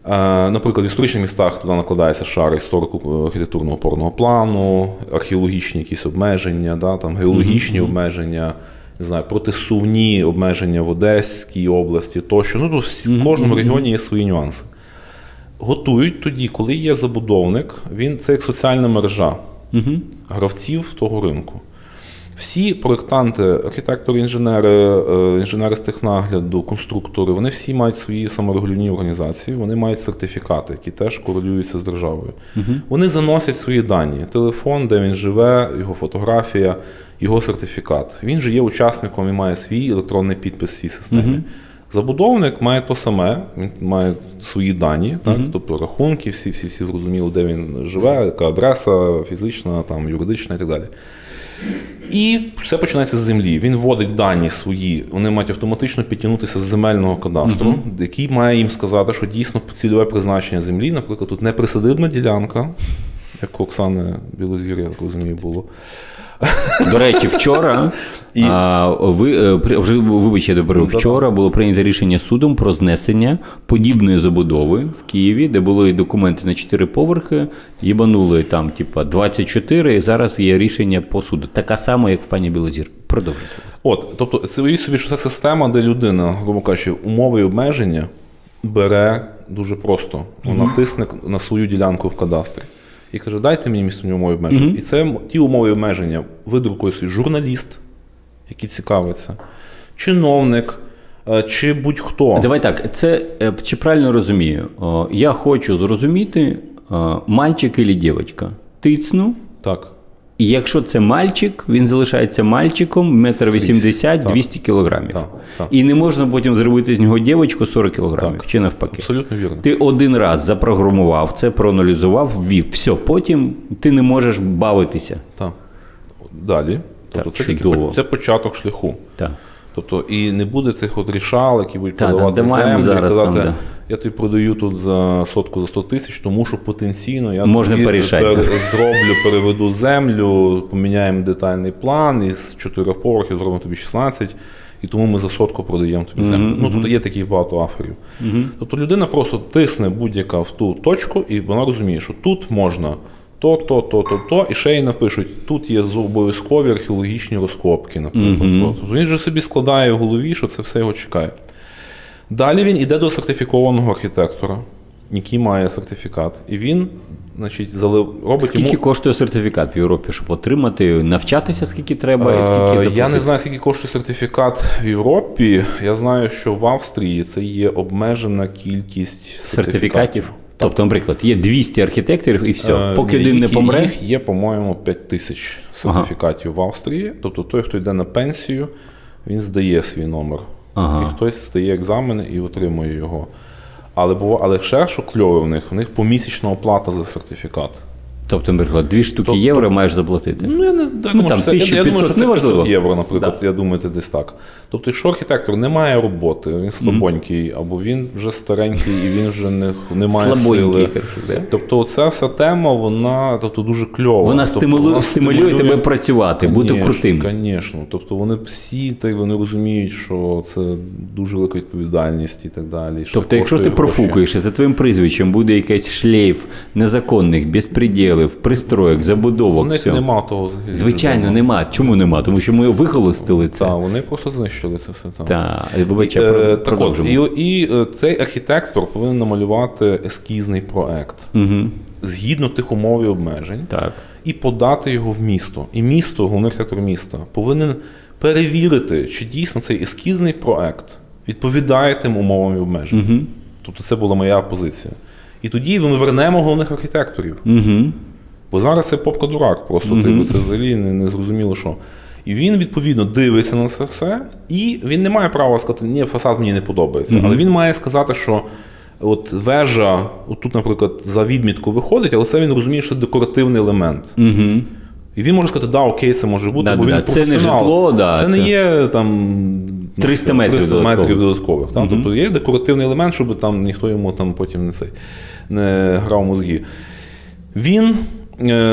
Е, Наприклад, в історичних містах туди накладається шар історико-архітектурного опорного плану, археологічні якісь обмеження, да, там, геологічні обмеження, не знаю, протисувні обмеження в Одеській області тощо. Ну, тут в кожному регіоні є свої нюанси. Готують тоді, коли є забудовник, він це як соціальна мережа гравців того ринку. Всі проєктанти, архітектори, інженери, е, інженери з технагляду, конструктори, вони всі мають свої саморегулівні організації, вони мають сертифікати, які теж корелюються з державою. Вони заносять свої дані: телефон, де він живе, його фотографія, його сертифікат. Він же є учасником і має свій електронний підпис в цій системі. Забудовник має то саме, він має свої дані, так? тобто рахунки, всі, всі, всі зрозуміло, де він живе, яка адреса фізична, там, юридична і так далі. І все починається з землі. Він вводить дані свої, вони мають автоматично підтягнутися з земельного кадастру, який має їм сказати, що дійсно цільове призначення землі, наприклад, тут не присадибна ділянка, як у Оксани Білозір, я розумію, було. До речі, вчора І- а, ви е, вже вибач, я добре, вчора було прийнято рішення судом про знесення подібної забудови в Києві, де були документи на 4 поверхи, їбанули там, типа, 24, і зараз є рішення по суду. Така сама, як в пані Білозір. Продовжуйте. От, тобто, це уявіть собі, що це система, де людина, грубо кажучи, умови і обмеження бере дуже просто. Вона тисне на свою ділянку в кадастрі і каже: дайте мені місто умови обмеження. І це ті умови обмеження видрукує собі журналіст, який цікавиться, чиновник е, чи будь-хто. Давай так, це е, чи правильно розумію? Я хочу зрозуміти, мальчик і дівчинка. Тицну. Так. І якщо це мальчик, він залишається мальчиком, метр вісімдесят, Так. 200 кілограмів. Так, так. І не можна потім зробити з нього дівчинку 40 кілограмів, Так. чи навпаки. Абсолютно вірно. Ти один раз запрограмував це, проаналізував, ввів. Все, потім ти не можеш бавитися. Так. Далі. Тобто це, чудово. це початок шляху. Так. Тобто і не буде цих от рішал, які будуть маємо землю, зараз і казати, там, да. Я тобі продаю тут за сотку за 100 тисяч, тому що потенційно я Можна тобі пер- зроблю, переведу землю, поміняємо детальний план, і з 4 поверхів зробимо тобі 16, і тому ми за сотку продаємо тобі землю. Ну, тобто є таких багато аферів. Тобто людина просто тисне будь-яка в ту точку, і вона розуміє, що тут можна. То, то, то, то, то, і ще й напишуть, тут є обов'язкові археологічні розкопки, наприклад. Тобто він же собі складає в голові, що це все його чекає. Далі він іде до сертифікованого архітектора, який має сертифікат, і він, значить, залив, робить Скільки йому. коштує сертифікат в Європі, щоб отримати, навчатися, скільки треба, і Е, скільки заплатити? Я не знаю, скільки коштує сертифікат в Європі. Я знаю, що в Австрії це є обмежена кількість сертифікатів. сертифікатів. Тобто, наприклад, є 200 архітекторів і все. Е, Поки один не помре. Їх є, по-моєму, 5 тисяч сертифікатів в Австрії. Тобто той, хто йде на пенсію, він здає свій номер. Ага. І хтось стає екзамен і отримує його. Але, було, але ще що кльове в них, в них помісячна оплата за сертифікат. Тобто, наприклад, дві штуки Тобто- євро маєш заплатити. Ну, я не я думаю, там, що це, я, я думаю, що це неважливо. 500 євро, наприклад. Я думаю, це десь так. Тобто, якщо архітектор не має роботи, він слабонький, або він вже старенький і він вже не, не має Слабонький, сили. Тобто, ця вся тема, вона тобто, дуже кльова. Вона тобто, стимулює, стимулює тебе працювати, бути крутим. Звісно. Тобто вони всі так, вони розуміють, що це дуже велика відповідальність і так далі. що Тобто, якщо ти профукаєш, за твоїм прізвищем буде якийсь шлейф незаконних, безпреділів, пристроїк, забудовок. У них нема того. Звичайно, нема. Чому нема? Тому що ми вихолостили це. Так, вони просто знищили це все там. Так, вибач, Е, я так от, і, і е, цей архітектор повинен намалювати ескізний проект Угу. згідно тих умов і обмежень, Так. і подати його в місто. І місто, головний архітектор міста, повинен перевірити, чи дійсно цей ескізний проект відповідає тим умовам і обмеженням. Угу. Тобто це була моя позиція. І тоді ми вернемо головних архітекторів. Угу. Бо зараз це попка дурак, просто mm типу, це взагалі не, не зрозуміло що. І він, відповідно, дивиться на це все, і він не має права сказати, ні, фасад мені не подобається. Але він має сказати, що от вежа, от тут, наприклад, за відмітку виходить, але це він розуміє, що це декоративний елемент. Угу. І він може сказати, да, окей, це може бути, Да, бо да, він да. Це не житло, да, це, це- не є там 300 метрів 300 додатково. метрів додаткових. Там, Тобто є декоративний елемент, щоб там ніхто йому там потім не цей не грав мозги. Він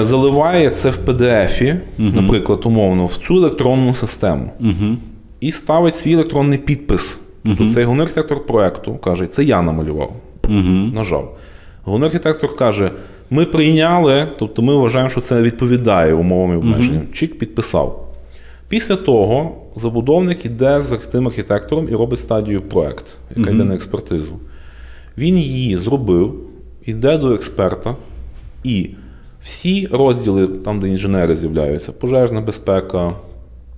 заливає це в PDF, наприклад, умовно, в цю електронну систему Угу. і ставить свій електронний підпис. Тобто цей головний архітектор проекту каже, це я намалював. Угу. Нажав. Головний архітектор каже: ми прийняли, тобто ми вважаємо, що це відповідає умовам і обмеженням. Чик підписав. Після того забудовник іде з тим архітектором і робить стадію проект, яка йде на експертизу. Він її зробив, іде до експерта, і всі розділи, там, де інженери з'являються, пожежна безпека.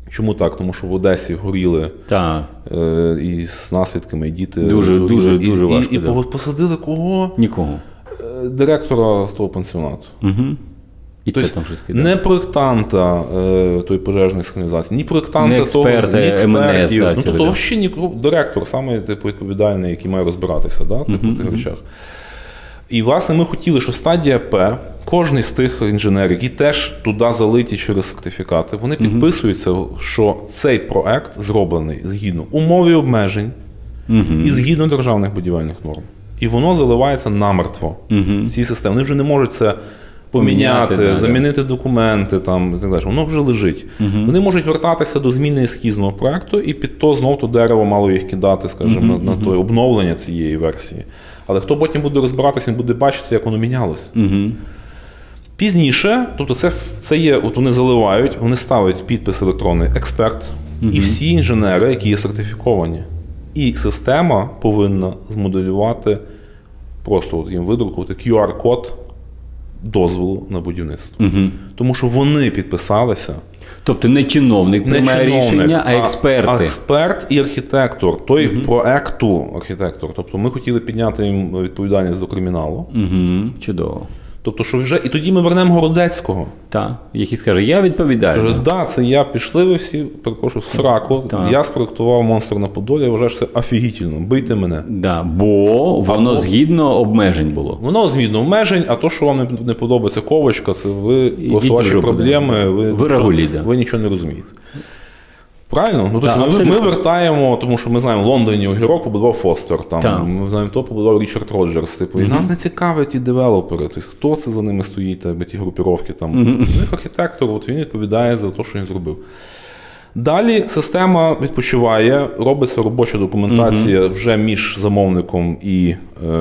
Чому так? Тому що в Одесі горіли Так. е, і з наслідками, і діти Дуже, горіли. дуже, і, дуже і, важко, І, да. посадили кого? Нікого. Е, Директора з того пансіонату. Угу. І Тобто там щось не проєктанта е, тої пожежної сигналізації, ні проєктанта Не експерта, того, ні МНС, експертів. да, ну, тобто, взагалі ні, директор, саме типу, відповідальний, який має розбиратися да, типу, в тих речах. І, власне, ми хотіли, що стадія П, кожний з тих інженерів, які теж туди залиті через сертифікати, вони підписуються, що цей проект зроблений згідно умов і обмежень Угу. і згідно державних будівельних норм. І воно заливається намертво Угу. в цій системі. Вони вже не можуть це поміняти, Поміняти, замінити документи там, і так далі. Воно вже лежить. Вони можуть вертатися до зміни ескізного проекту, і під то знов то дерево мало їх кидати, скажімо, на, на той обновлення цієї версії. Але хто потім буде розбиратися, він буде бачити, як воно мінялось. Угу. Пізніше, тобто це, це є, от вони заливають, вони ставлять підпис електронний експерт і всі інженери, які є сертифіковані. І система повинна змоделювати, просто от їм видрукувати QR-код дозволу на будівництво. Угу. Тому що вони підписалися. Тобто не чиновник Не приймає чиновник, рішення, а експерти. А експерт і архітектор, той проекту архітектор. Тобто ми хотіли підняти їм відповідальність до криміналу. Угу. Чудово. Тобто, що вже і тоді ми вернемо Городецького. Так. Який скаже, я відповідальний. Каже, да, це я пішли ви всі, перепрошую, в сраку. Так. Я спроектував монстр на Подолі, я вважаю, що це офігітельно. Бийте мене. Да, бо воно Або- згідно обмежень було. Воно змінно обмежень, а то, що вам не, не подобається ковочка, це ви просто ваші проблеми, ви, Ви рагулі, да. ви нічого не розумієте. Правильно? Ну, Так, тобто ми, ми вертаємо, тому що ми знаємо, в Лондоні огірок побудував Фостер, там, Так. ми знаємо, то побудував Річард Роджерс. Типу, і нас не цікавить ті девелопери. Тобто, хто це за ними стоїть, та, ті групіровки там. У них архітектор, от він відповідає за те, що він зробив. Далі система відпочиває, робиться робоча документація вже між замовником і е,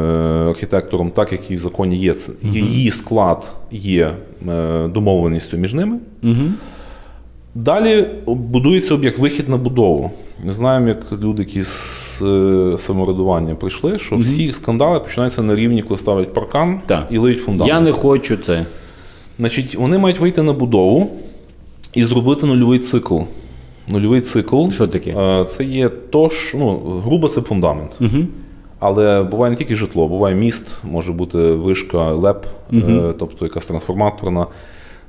архітектором, так як і в законі є. Її склад є е, домовленістю між ними. Угу. Далі будується об'єкт, вихід на будову. Ми знаємо, як люди, які з е, самоврядування прийшли, що всі скандали починаються на рівні, коли ставлять паркан Так. і лиють фундамент. Я не хочу це. Значить, вони мають вийти на будову і зробити нульовий цикл. Нульовий цикл Що таке? е, це є то, що ну, грубо це фундамент. Угу. Але буває не тільки житло, буває міст, може бути вишка, леп, е, тобто якась трансформаторна.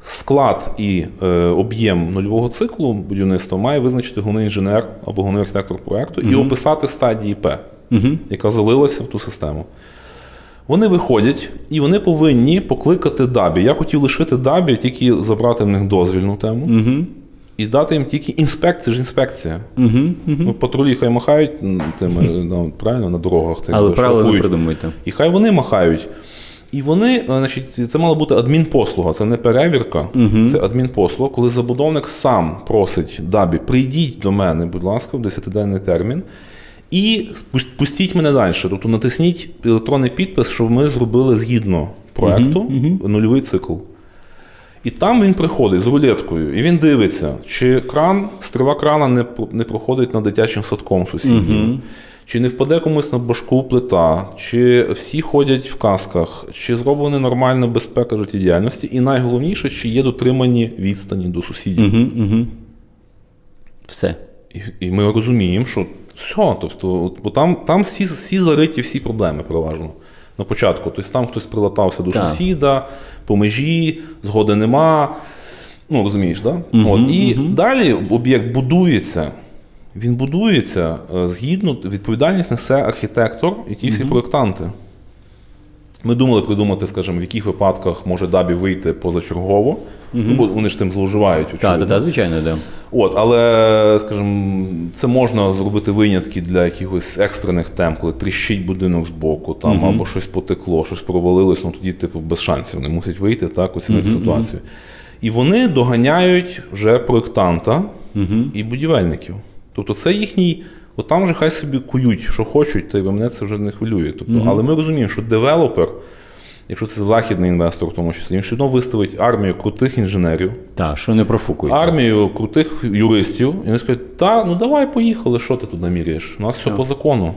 Склад і е, об'єм нульового циклу будівництва має визначити головний інженер або головний архітектор проєкту і описати стадії П, Угу. яка залилася в ту систему. Вони виходять і вони повинні покликати дабі. Я хотів лишити дабі, тільки забрати в них дозвільну тему Угу. і дати їм тільки інспекція, ж інспекція. Ну, патрулі хай махають тими, ну, правильно, на дорогах. так Але правила не придумуйте. І хай вони махають. І вони, е, значить, це мала бути адмінпослуга, це не перевірка, це адмінпослуга, коли забудовник сам просить дабі, прийдіть до мене, будь ласка, в 10-денний термін, і пустіть мене далі. Тобто натисніть електронний підпис, що ми зробили згідно проекту нульовий цикл. І там він приходить з рулеткою, і він дивиться, чи кран, стріла крана не, не проходить над дитячим садком сусіднім, чи не впаде комусь на башку плита, чи всі ходять в касках, чи зроблена нормальна безпека життєдіяльності, і найголовніше, чи є дотримані відстані до сусідів. Угу. Угу. Все. І, і ми розуміємо, що все, тобто, бо там, там всі, всі зариті всі проблеми переважно. На початку. Тобто там хтось прилатався до Так. сусіда, по межі, згоди нема. Ну, розумієш, так? Да? От, і далі об'єкт будується. Він будується е, згідно, відповідальність несе архітектор і ті всі проєктанти. Ми думали придумати, скажімо, в яких випадках може дабі вийти позачергово, ну, бо вони ж тим зловживають. Так, так, звичайно, да. От, але, скажімо, це можна зробити винятки для якихось екстрених тем, коли тріщить будинок з боку, там, або щось потекло, щось провалилось, ну тоді, типу, без шансів. Вони мусять вийти, так, оцінити ситуацію. І вони доганяють вже проєктанта і будівельників. Тобто це їхній. От там вже хай собі кують, що хочуть, то й мене це вже не хвилює. Тобто, Але ми розуміємо, що девелопер, якщо це західний інвестор, в тому числі, він все одно виставить армію крутих інженерів, Так, що не профукують. армію крутих юристів, і вони скажуть, та, ну давай поїхали, що ти тут наміряєш? У нас все по закону.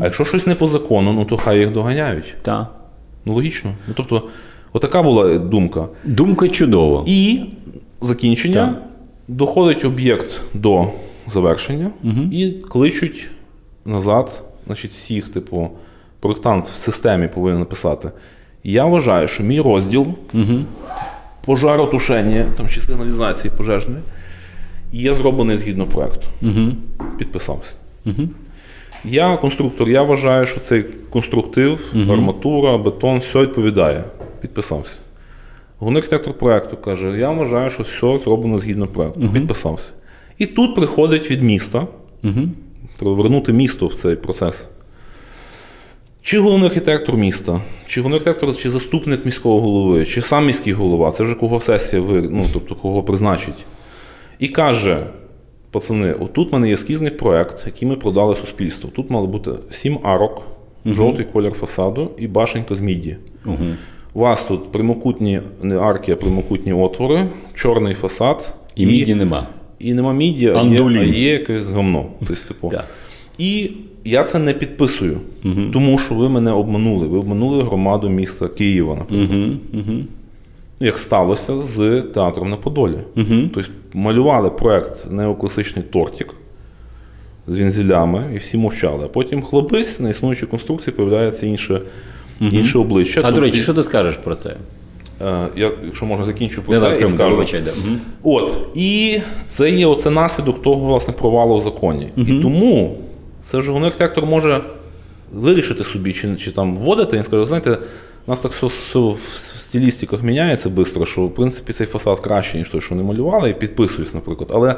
А якщо щось не по закону, ну то хай їх доганяють. Так. Ну логічно. Ну тобто, отака була думка. Думка чудова. І закінчення доходить об'єкт до завершення і кличуть назад, значить, всіх, типу, проєктант в системі повинен написати. Я вважаю, що мій розділ пожаротушення там, чи сигналізації пожежної є зроблений згідно проєкту. Підписався. Я конструктор, я вважаю, що цей конструктив, арматура, бетон, все відповідає. Підписався. Головний архітектор проєкту каже: я вважаю, що все зроблено згідно проєкту. Підписався. І тут приходить від міста. Треба вернути місто в цей процес. Чи головний архітектор міста, чи головний архітектор, чи заступник міського голови, чи сам міський голова, це вже кого сесія ви, ну, тобто кого призначить. І каже: пацани, отут в мене є ескізний проект, який ми продали суспільству. Тут мало бути сім арок, жовтий колір фасаду і башенька з міді. Угу. У вас тут прямокутні не арки, а прямокутні отвори, чорний фасад. І міді нема. І нема міді, а є, а є якесь гамно. Типу. І я це не підписую, тому що ви мене обманули. Ви обманули громаду міста Києва, наприклад. Угу. Угу. Як сталося з театром на Подолі. Угу. Тобто малювали проект неокласичний тортик з вінзелями, і всі мовчали. А потім хлопець на існуючій конструкції появляється інше, інше обличчя. А до Тобто, речі, що ти скажеш про це? Е, я, якщо можна закінчу про це і скажу. вибачай, да. От, і це є оце наслідок того власне провалу в законі. І тому це ж головний архітектор може вирішити собі, чи, чи там вводити, він скаже, знаєте, у нас так все, все в стилістиках міняється швидко, що в принципі цей фасад краще, ніж той, що вони малювали, і підписуюсь, наприклад. Але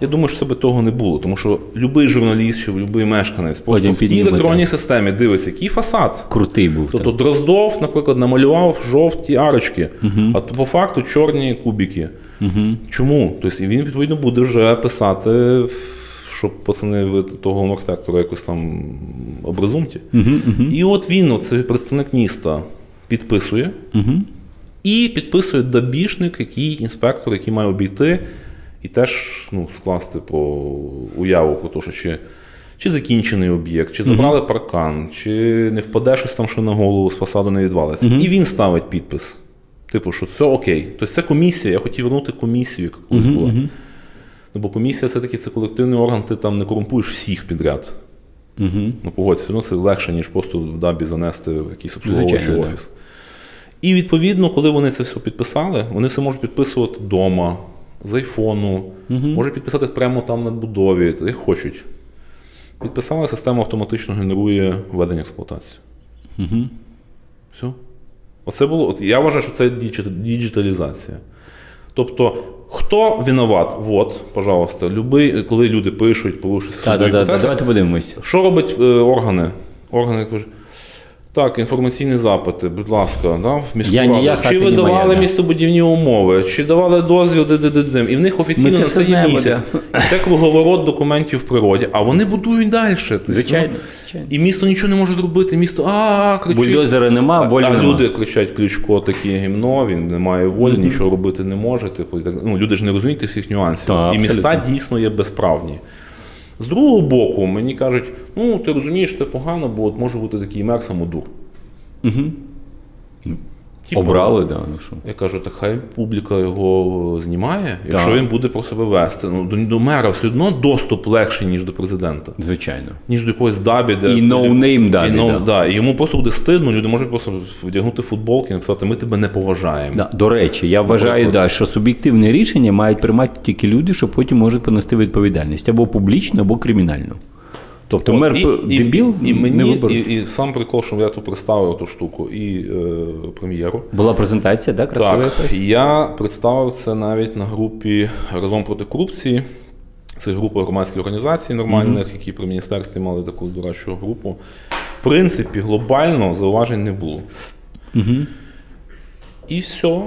я думаю, що це би того не було, тому що будь-який журналіст чи будь-який мешканець просто Потім в тій електронній системі дивиться, який фасад. Крутий був. Тобто так. Дроздов, наприклад, намалював жовті арочки, а то по факту чорні кубики. Чому? Тобто, він, відповідно, буде вже писати, щоб пацани ви того архітектора якось там образумті. І от він, оцей представник міста, підписує. І підписує добішник, який інспектор, який має обійти, і теж ну, скласти по уяву про те, що чи, чи закінчений об'єкт, чи забрали паркан, чи не впаде щось там, що на голову з фасаду не відвалиться. І він ставить підпис. Типу, що все окей. Тобто це комісія, я хотів вернути комісію, яка колись була. Ну, бо комісія це такий це колективний орган, ти там не корумпуєш всіх підряд. Угу. Ну, погодься, ну, це легше, ніж просто в дабі занести в якийсь обслуговуючий офіс. І відповідно, коли вони це все підписали, вони це можуть підписувати вдома, з айфону, можуть підписати прямо там на будові, як хочуть. Підписали, система автоматично генерує введення в експлуатацію. Угу. Все. Оце було. От я вважаю, що це діджиталізація. Тобто, хто виноват? От, пожалуйста, любий, коли люди пишуть, порушують. Давайте подивимося. що роблять е, органи? Органи кажуть, так, інформаційні запити, будь ласка, да, Я ні раду. я, хата чи ви ні давали моя, да. містобудівні умови, чи давали дозвіл дидидидим. І в них офіційно це знаємо, місяць. Це круговорот документів в природі, а вони будують далі. Тобто, Звичайно. І місто нічого не може зробити. Місто а кричить. Бульдозера нема, волі а нема. люди кричать Кличко таке гімно, він не має волі, нічого робити не може. Типу, так, ну, люди ж не розуміють всіх нюансів. Так, і міста абсолютно. дійсно є безправні. З другого боку, мені кажуть, ну ти розумієш, це погано, бо от може бути такий мер самодур. Типу, Обрали, да, ну що. Я кажу, так хай публіка його знімає, якщо Так. він буде про себе вести. Ну, до, до мера все одно доступ легший, ніж до президента. Звичайно. Ніж до якогось дабі, де І no name дабі, і, no- да. да. і йому просто буде стидно, люди можуть просто вдягнути футболки і написати, ми тебе не поважаємо. Да. До речі, я вважаю, да, що суб'єктивне рішення мають приймати тільки люди, що потім можуть понести відповідальність або публічну, або кримінальну. Тобто мер і, і, дебіл і, не мені, виборить. і, і сам прикол, що я тут представив ту штуку і е, прем'єру. Була презентація, да, красива Так, якась? я представив це навіть на групі Разом проти корупції. Це група громадських організацій нормальних, які при міністерстві мали таку дурачу групу. В принципі, глобально зауважень не було. І все.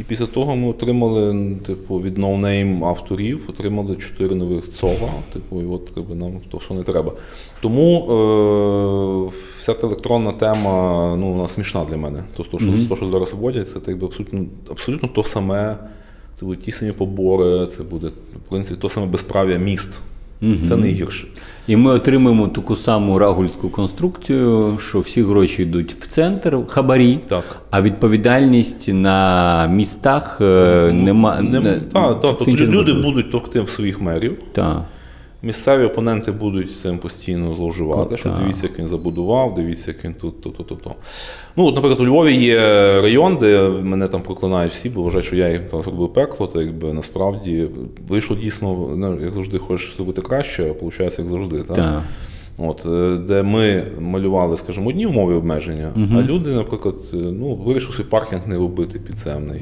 І після того ми отримали, типу, від no name авторів, отримали чотири нових цова. Типу, і от якби, нам то, що не треба. Тому е, вся та електронна тема ну, вона смішна для мене. Тобто, що, то, що зараз вводять, це якби, абсолютно, абсолютно то саме. Це будуть ті самі побори, це буде, в принципі, то саме безправ'я міст. Це найгірше. І ми отримаємо таку саму рагульську конструкцію, що всі гроші йдуть в центр, хабарі, Так. а відповідальність на містах е, нема. Не, не- та, та, тобто люди буде. будуть товкти в своїх мерів. Так. Місцеві опоненти будуть цим постійно зловживати, що Так. дивіться, як він забудував, дивіться, як він тут, то, то, то, то. Ну, от, наприклад, у Львові є район, де мене там проклинають всі, бо вважають, що я їм там зробив пекло, та якби насправді вийшло дійсно, ну, як завжди, хочеш зробити краще, а виходить, як завжди. Так? Так. От, е, де ми малювали, скажімо, одні умови обмеження, а люди, наприклад, е, ну, вирішили свій паркінг не робити підземний.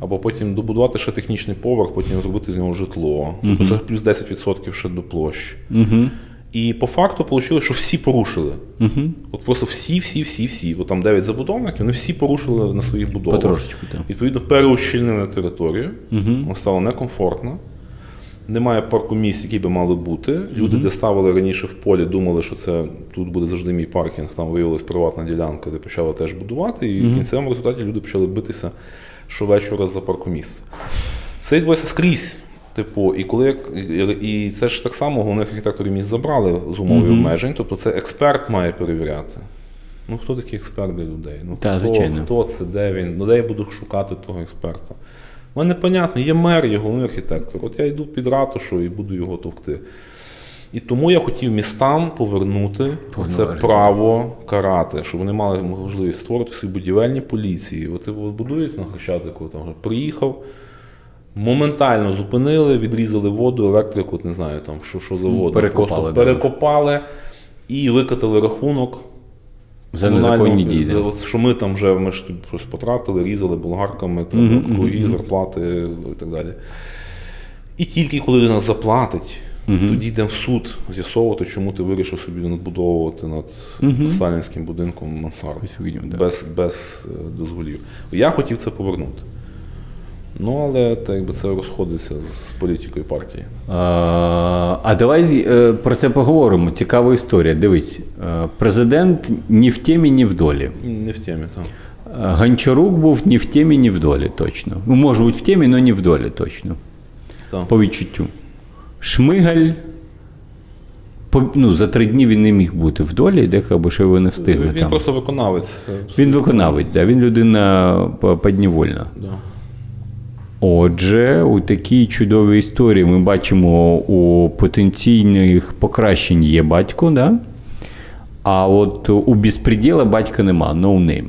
Або потім добудувати ще технічний поверх, потім зробити з нього житло. Тобто це плюс 10% ще до площі. Угу. І по факту вийшло, що всі порушили. Угу. От просто всі, всі, всі, всі. От там 9 забудовників, вони всі порушили на своїх будовах. Потрошечку, так. Відповідно, переущільнили територію, Угу. стало некомфортно. Немає парку місць, які би мали бути. Люди, де ставили раніше в полі, думали, що це тут буде завжди мій паркінг. Там виявилась приватна ділянка, де почали теж будувати. І в кінцевому результаті люди почали битися щовечора за паркомісце. Це відбувається скрізь. Типу, і коли і- це ж так само головних архітекторів міст забрали з умови обмежень. Тобто це експерт має перевіряти. Ну хто такий експерт для людей? Ну Та, хто, звичайно. хто це, де він? Ну де я буду шукати того експерта? У мене понятно, є мер, є головний архітектор. От я йду під ратушу і буду його товкти. І тому я хотів містам повернути це Повноваження. право карати, щоб вони мали можливість створити свої будівельні поліції. От будують на Хрещатику, там приїхав, моментально зупинили, відрізали воду, електрику, не знаю, там що, що за воду. перекопали, Просто да. перекопали і викатали рахунок. За незаконні дії. за- от Що ми там вже ми ж тут щось потратили, різали болгарками, круги, зарплати і так далі. І тільки коли людина заплатить, тоді йдемо в суд з'ясовувати, чому ти вирішив собі надбудовувати над сталінським будинком мансарду. Без, без е, дозволів. Я хотів це повернути. Ну, але так, якби це розходиться з політикою партії. А, а давай е, про це поговоримо. Цікава історія. Дивись, е, президент ні в темі, ні в долі. Не в темі, так. Е, Гончарук був ні в темі, ні в долі, точно. Ну, може бути в темі, але ні в долі, точно. Так. По відчуттю. Шмигаль. Ну, за три дні він не міг бути в долі, дехай би ще його не встигли Він там. просто виконавець. Він виконавець, да, він людина по- підневольна. Да. Отже, у такій чудовій історії ми бачимо у потенційних покращень є батько, да? а от у безпреділа батька нема, no name.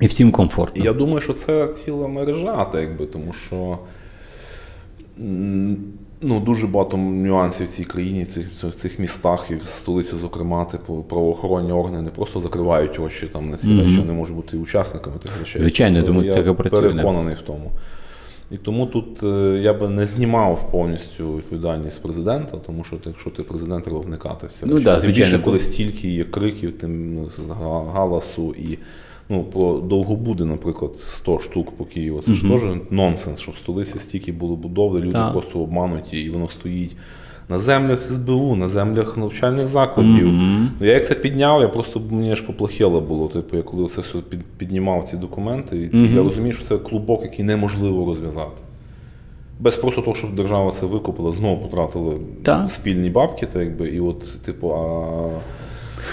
І всім комфортно. Я думаю, що це ціла мережа, так якби, тому що ну, дуже багато нюансів в цій країні, в цих, в цих містах і в столиці, зокрема, типу, правоохоронні органи не просто закривають очі там на ці речі, вони можуть бути і учасниками тих речей. Звичайно, Тобто тому це я так і працює, переконаний в тому. І тому тут е, я би не знімав повністю відповідальність президента, тому що якщо ти президент, треба вникати все. Ну да, Тим більше, коли стільки є криків, тим ну, галасу і ну, про довгобуди, наприклад, 100 штук по Києву. Це ж теж нонсенс, що в столиці стільки було будови, люди да. просто обмануті, і воно стоїть. На землях СБУ, на землях навчальних закладів. Ну, Я як це підняв, я просто мені аж поплохело було. Типу, я коли це все під, піднімав ці документи, і я розумію, що це клубок, який неможливо розв'язати. Без просто того, щоб держава це викупила, знову потратили Так. спільні бабки, так якби, і от, типу, а.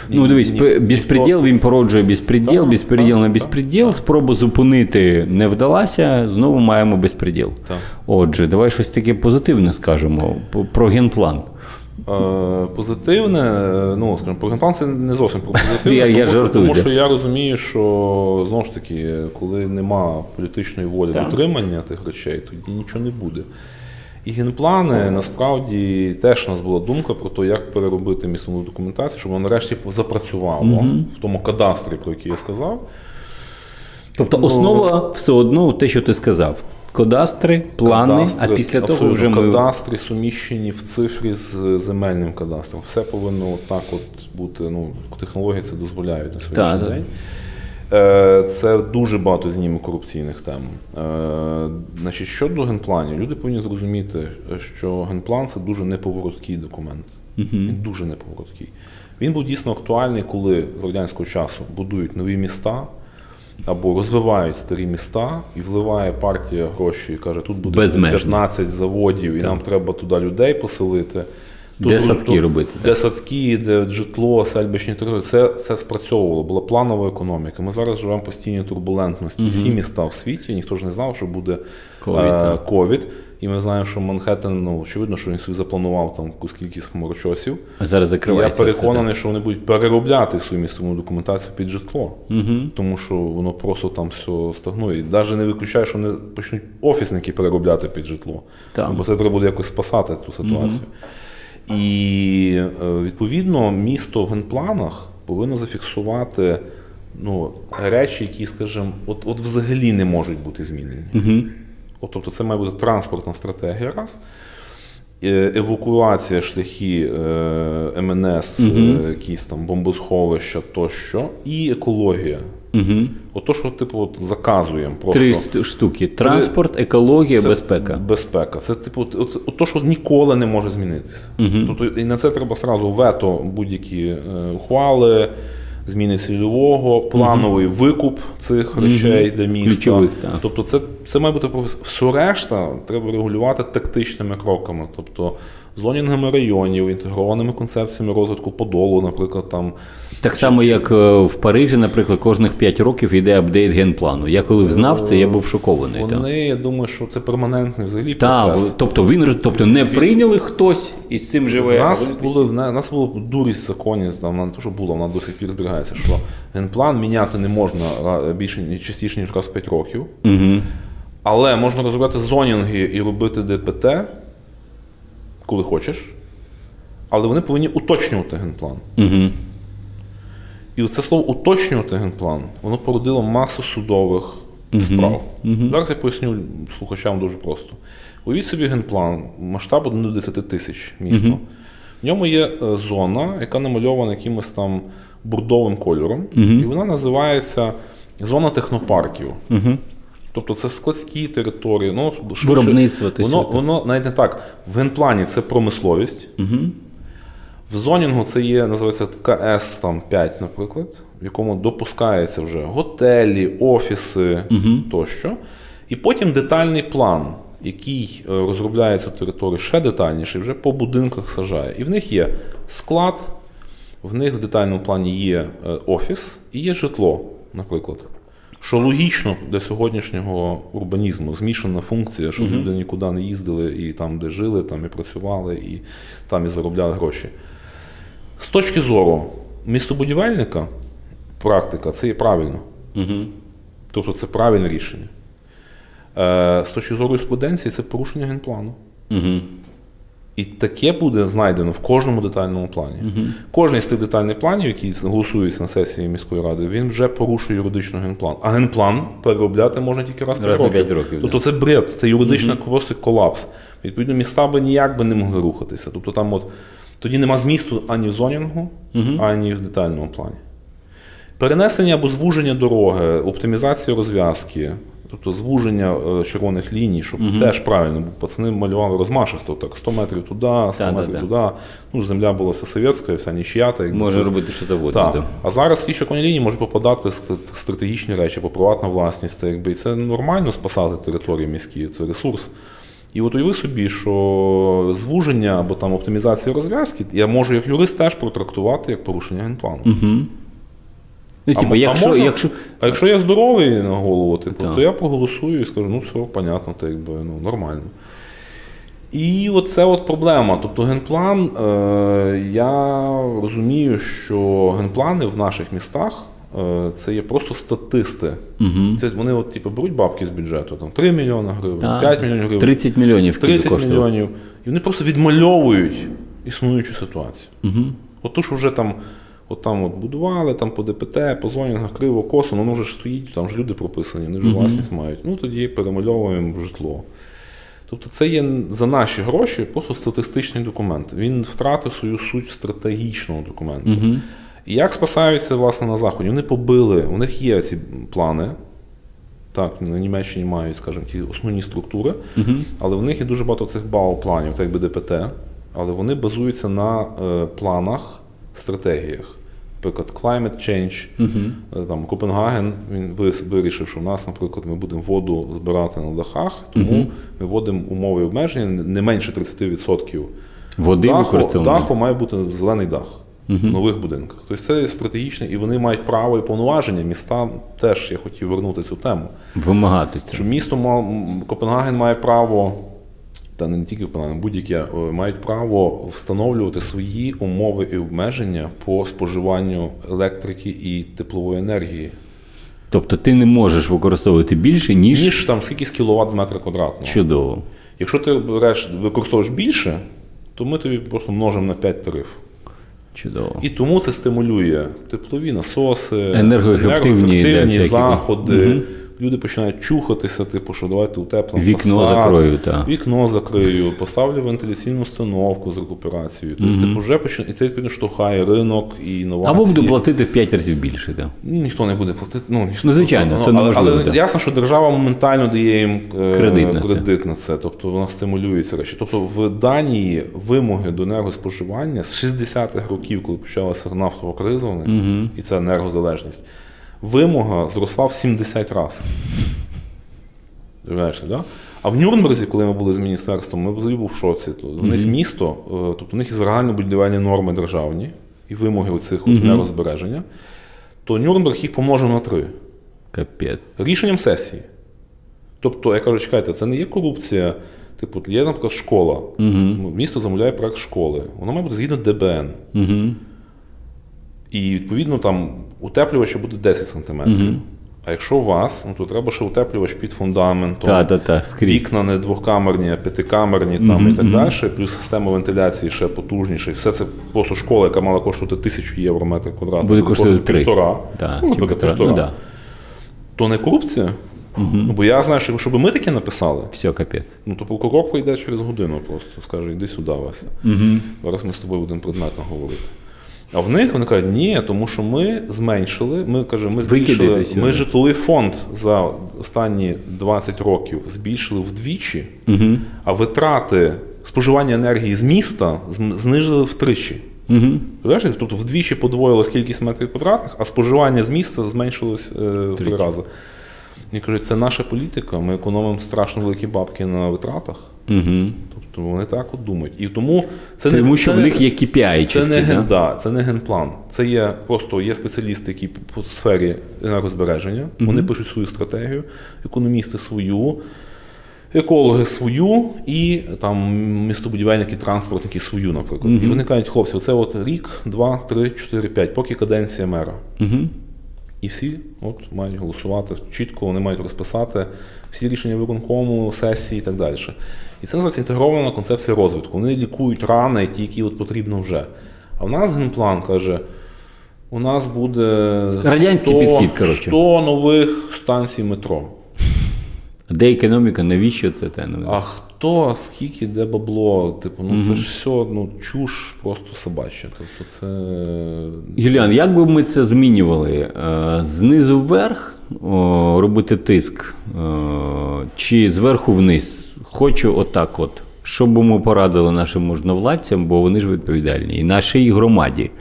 Ну, дивись, безпреділ він породжує безпреділ, безпреділ на безпреділ. Спроба зупинити не вдалася, знову маємо безпреділ. Отже, давай щось таке позитивне скажемо про генплан. Е, Позитивне, ну скажімо, про генплан це не зовсім про позитивне. Я- я тому, що- жартую, тому що я розумію, що знову ж таки, коли нема політичної волі дотримання тих речей, тоді нічого не буде. І генплани насправді теж у нас була думка про те, як переробити місцеву документацію, щоб вона нарешті запрацювала в тому кадастрі, про який я сказав. Тобто Ну, основа все одно те, що ти сказав. Кадастри, плани, Кадастри, а після того вже ми. кадастри суміщені в цифрі з земельним кадастром. Все повинно так от бути. Ну, технології це дозволяють на Так, сьогоднішній день. Е, Це дуже багато зніме корупційних тем. Е, Значить, щодо генпланів, люди повинні зрозуміти, що генплан це дуже неповороткий документ. Він дуже неповороткий. Він був дійсно актуальний, коли з радянського часу будують нові міста або розвивають старі міста, і вливає партія гроші і каже, тут буде Безмежно. 15 заводів, і нам треба туди людей поселити. Де Тут- садки тут- робити, Де садки, де житло, сельбичні території. Це, це спрацьовувало, була планова економіка. Ми зараз живемо в постійній турбулентності. Всі міста в світі, ніхто ж не знав, що буде Ковід, е, так. ковід. І ми знаємо, що Манхеттен, ну, очевидно, що він собі запланував там якусь кількість хмарочосів. А зараз І я закривається. переконаний, що вони будуть переробляти свою місцеву документацію під житло, тому що воно просто там все стагнує. І навіть не виключаю, що вони почнуть офісники переробляти під житло. Так. Бо це треба буде якось спасати цю ситуацію. І е, відповідно місто в генпланах повинно зафіксувати ну, речі, які, скажімо, от, от взагалі не можуть бути змінені. Угу. От, тобто це має бути транспортна стратегія раз. е, евакуація шляхи МНС, е, якісь там бомбосховища тощо, і екологія. Угу. Ото, що типу от заказуємо просто. Три штуки: транспорт, екологія, Це безпека. Безпека. Це типу, от, от, от то, що ніколи не може змінитися. Тобто, і на це треба сразу вето будь-які е, ухвали, зміни цільового, плановий викуп цих речей для міста. Ключових, так. Тобто, це, це має бути Все решта треба регулювати тактичними кроками. Тобто зонінгами районів, інтегрованими концепціями розвитку подолу, наприклад, там. Так само, як е, в Парижі, наприклад, кожних 5 років йде апдейт генплану. Я коли взнав це, я був шокований. Вони, я думаю, що це перманентний взагалі Так, процес. тобто він тобто не прийняли хтось і з цим живе. У нас були в нас була дурість в законі, там не то, що була, вона до сих пір зберігається, що генплан міняти не можна більше частіше, ніж раз в 5 років. Угу. Але можна розробляти зонінги і робити ДПТ, коли хочеш. Але вони повинні уточнювати генплан. Угу. І це слово уточнювати генплан, воно породило масу судових справ. Зараз я поясню слухачам дуже просто. Уявіть собі генплан масштабу до 10 тисяч місто. В ньому є е, зона, яка намальована якимось там бурдовим кольором, і вона називається зона технопарків. Тобто це складські території. Ну, швидше, Виробництво, Воно, воно навіть не так. В генплані це промисловість. В зонінгу це є, називається КС там 5, наприклад, в якому допускаються вже готелі, офіси тощо. І потім детальний план, який е, розробляє цю територію ще детальніше, вже по будинках сажає. І в них є склад, в них в детальному плані є е, офіс і є житло, наприклад. Що логічно для сьогоднішнього урбанізму, змішана функція, щоб люди нікуди не їздили і там, де жили, там і працювали, і там і заробляли гроші. З точки зору містобудівельника, практика це є правильно. Угу. Тобто це правильне рішення. Е, з точки зору юриспруденції це порушення генплану. Угу. І таке буде знайдено в кожному детальному плані. Кожний з тих детальних планів, які голосуються на сесії міської ради, він вже порушує юридично генплан. А генплан переробляти можна тільки раз, на п'ять років, Тобто це бред, це юридичний просто колапс. Відповідно, міста би ніяк би не могли рухатися. Тобто там от тоді нема змісту ані в зонінгу, ані в детальному плані. Перенесення або звуження дороги, оптимізація розв'язки, тобто звуження е, червоних ліній, щоб теж правильно, бо пацани малювали розмашисто, так 100 метрів туди, 100 Та, метрів та. туди. Ну, земля була вся совєтська, вся нічията. Може робити що так. А зараз ті червоні лінії можуть попадати ст- стратегічні речі, по приватна власність, якби і це нормально спасати території міські, це ресурс. І от уяви собі, що звуження або там оптимізація розв'язки я можу як юрист теж протрактувати як порушення генплану. Ну, А типу, а якщо, можна- якщо... А якщо я здоровий на голову, типу, то я проголосую і скажу, ну все, понятно, то якби ну, нормально. І оце от проблема. Тобто генплан, е, я розумію, що генплани в наших містах це є просто статисти. Угу. Це вони от, типу, беруть бабки з бюджету, там 3 мільйони гривень, 5 мільйонів гривень, 30 мільйонів 30 коштує. мільйонів. І вони просто відмальовують існуючу ситуацію. Угу. От то, що вже там, от там от будували, там по ДПТ, по зонінгах, криво, косо, воно вже ж стоїть, там ж люди прописані, вони ж власність мають. Ну тоді перемальовуємо житло. Тобто це є за наші гроші просто статистичний документ. Він втратив свою суть стратегічного документу. Угу. І як спасаються власне на Заході? Вони побили, у них є ці плани. Так, на Німеччині мають, скажімо, ті основні структури, Угу. але але в них є дуже багато цих БАО-планів, так якби ДПТ, але вони базуються на е, планах, стратегіях. Наприклад, climate change, Угу. Е, там Копенгаген він вирішив, що в нас, наприклад, ми будемо воду збирати на дахах, тому ми вводимо умови обмеження не менше 30% Води даху, даху має бути зелений дах в нових будинках. Тобто це стратегічне, і вони мають право і повноваження. Міста теж я хотів вернути цю тему. Вимагати це. Що місто ма- Копенгаген має право, та не тільки Копенгаген, будь-які е, мають право встановлювати свої умови і обмеження по споживанню електрики і теплової енергії. Тобто ти не можеш використовувати більше, ніж, Ніж там скільки кіловат з метра квадратного. чудово. Якщо ти береш, використовуєш більше, то ми тобі просто множимо на 5 тариф. Чудово. І тому це стимулює теплові насоси, Енергоефективні енергоефективні заходи, люди починають чухатися, типу, що давайте утеплимо Вікно фасад, закрою, так. Вікно закрию, поставлю вентиляційну установку з рекуперацією. Тобто, типу, вже починає, і це відповідно штовхає ринок і інновації. Або буду платити в 5 разів більше. Так. Ніхто не буде платити. Ну, ніхто, Ну, звичайно, ну, це але, але ясно, що держава моментально дає їм е, Кредит на це. на це. Тобто вона стимулює ці речі. Тобто в Данії вимоги до енергоспоживання з 60-х років, коли почалася нафтова криза, у них, і це енергозалежність, вимога зросла в 70 разів. Да? А в Нюрнберзі, коли ми були з міністерством, ми взагалі був в шоці. То В них місто, е, тобто у них є загальнобудівельні норми державні і вимоги оцих от енергозбереження, то Нюрнберг їх помножив на три Капець. рішенням сесії. Тобто, я кажу, чекайте, це не є корупція. Типу, є, наприклад, школа. Ну, Місто замовляє проект школи. Воно має бути згідно ДБН. Угу. І відповідно там утеплювача буде 10 сантиметрів. А якщо у вас, ну, то треба ще утеплювач під фундаментом. Так, так, скрізь. Вікна не двохкамерні, а п'ятикамерні там і так далі, плюс система вентиляції ще потужніша. І все це просто школа, яка мала коштувати тисячу євро метр квадратний. Буде коштувати півтора. Так, ну, півтора. півтора. Ну, да. То не корупція. Ну, бо я знаю, що якщо б ми таке написали, Все, капець. ну то прокурор прийде через годину просто, скаже, йди сюди, Вася. Угу. Зараз ми з тобою будемо предметно говорити. А в них вони кажуть, ні, тому що ми зменшили, ми кажемо, ми збільшили, ми житловий фонд за останні 20 років збільшили вдвічі, Угу. а витрати споживання енергії з міста знижили втричі. Угу. Тобто вдвічі подвоїлась кількість метрів квадратних, а споживання з міста зменшилось е, в три рази. І кажуть, це наша політика, ми економимо страшно великі бабки на витратах. Угу. Тобто вони так от думають. І тому це Тому що це в них є KPI це не, ген, да? да, це не генплан. Це є просто є спеціалісти, які по сфері енергозбереження. Вони пишуть свою стратегію, економісти свою, екологи свою, і там містобудівельники, транспортники свою, наприклад. І вони кажуть, хлопці, оце от рік, два, три, чотири, п'ять, поки каденція мера. Угу. І всі от мають голосувати чітко, вони мають розписати всі рішення виконкому, сесії і так далі. І це називається інтегрована концепція розвитку. Вони лікують рани, ті, які от потрібно вже. А в нас генплан каже: у нас буде Радянський підхід, коротше. 100 нових станцій метро. Де економіка, навіщо це те? А хто, скільки, де бабло? Типу, ну це ж все ну, чуш просто собача. Тобто це. Юліан, як би ми це змінювали? Е, Знизу вверх робити тиск, е, чи зверху вниз? Хочу отак от. Що б ми порадили нашим можновладцям, бо вони ж відповідальні, і нашій громаді.